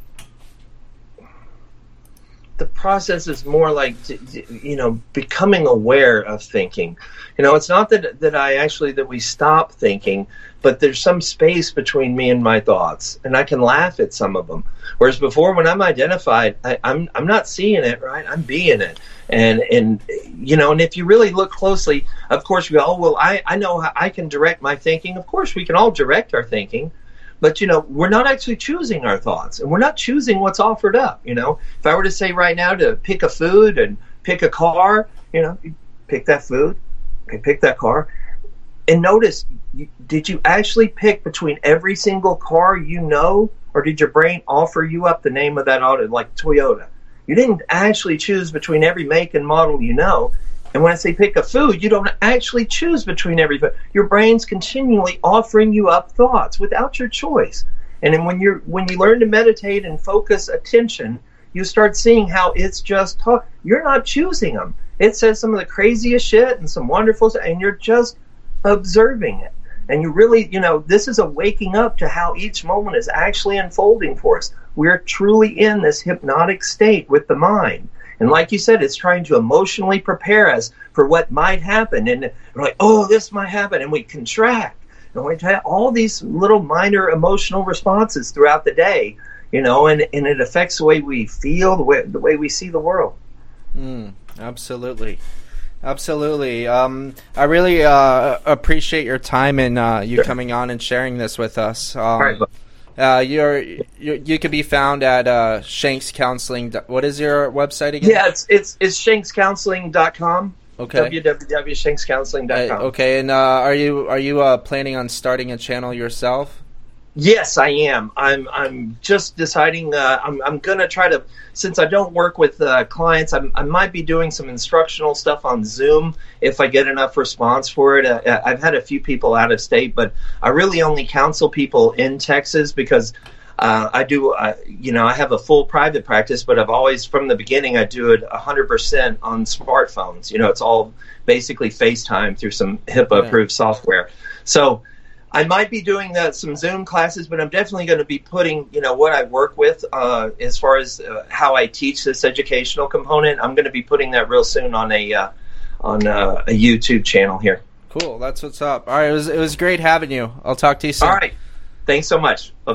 B: the process is more like you know becoming aware of thinking. You know, it's not that that I actually that we stop thinking, but there's some space between me and my thoughts, and I can laugh at some of them. Whereas before, when I'm identified, I, I'm I'm not seeing it, right? I'm being it, and and you know, and if you really look closely, of course, we all will. I I know I can direct my thinking. Of course, we can all direct our thinking but you know we're not actually choosing our thoughts and we're not choosing what's offered up you know. If i were to say right now to pick a food and pick a car you know pick that food and pick that car. And notice did you actually pick between every single car you know or did your brain offer you up the name of that auto like toyota? You didn't actually choose between every make and model you know and when I say pick a food, you don't actually choose between every food. Your brain's continually offering you up thoughts without your choice. And then when you when you learn to meditate and focus attention, you start seeing how it's just talk. You're not choosing them. It says some of the craziest shit and some wonderful stuff, and you're just observing it. And you really, you know, this is a waking up to how each moment is actually unfolding for us. We're truly in this hypnotic state with the mind. And like you said, it's trying to emotionally prepare us for what might happen. And we're like, oh, this might happen. And we contract. And we have all these little minor emotional responses throughout the day, you know, and, and it affects the way we feel, the way, the way we see the world.
A: Mm, absolutely. Absolutely. Um, I really uh, appreciate your time and uh, you sure. coming on and sharing this with us. Um, All right. Uh, you're, you you can be found at uh, Shanks Counseling. What is your website again?
B: Yeah, it's it's, it's shankscounseling.com.
A: Okay.
B: www.shankscounseling.com.
A: Uh, okay, and uh, are you are you uh, planning on starting a channel yourself?
B: Yes, I am. I'm. I'm just deciding. Uh, I'm. I'm gonna try to. Since I don't work with uh, clients, I'm, i might be doing some instructional stuff on Zoom if I get enough response for it. Uh, I've had a few people out of state, but I really only counsel people in Texas because uh, I do. Uh, you know, I have a full private practice, but I've always, from the beginning, I do it 100% on smartphones. You know, it's all basically FaceTime through some HIPAA-approved yeah. software. So I might be doing that, some Zoom classes, but I'm definitely going to be putting, you know, what I work with uh, as far as uh, how I teach this educational component. I'm going to be putting that real soon on a uh, on uh, a YouTube channel here.
A: Cool, that's what's up. All right, it was it was great having you. I'll talk to you soon.
B: All right, thanks so much.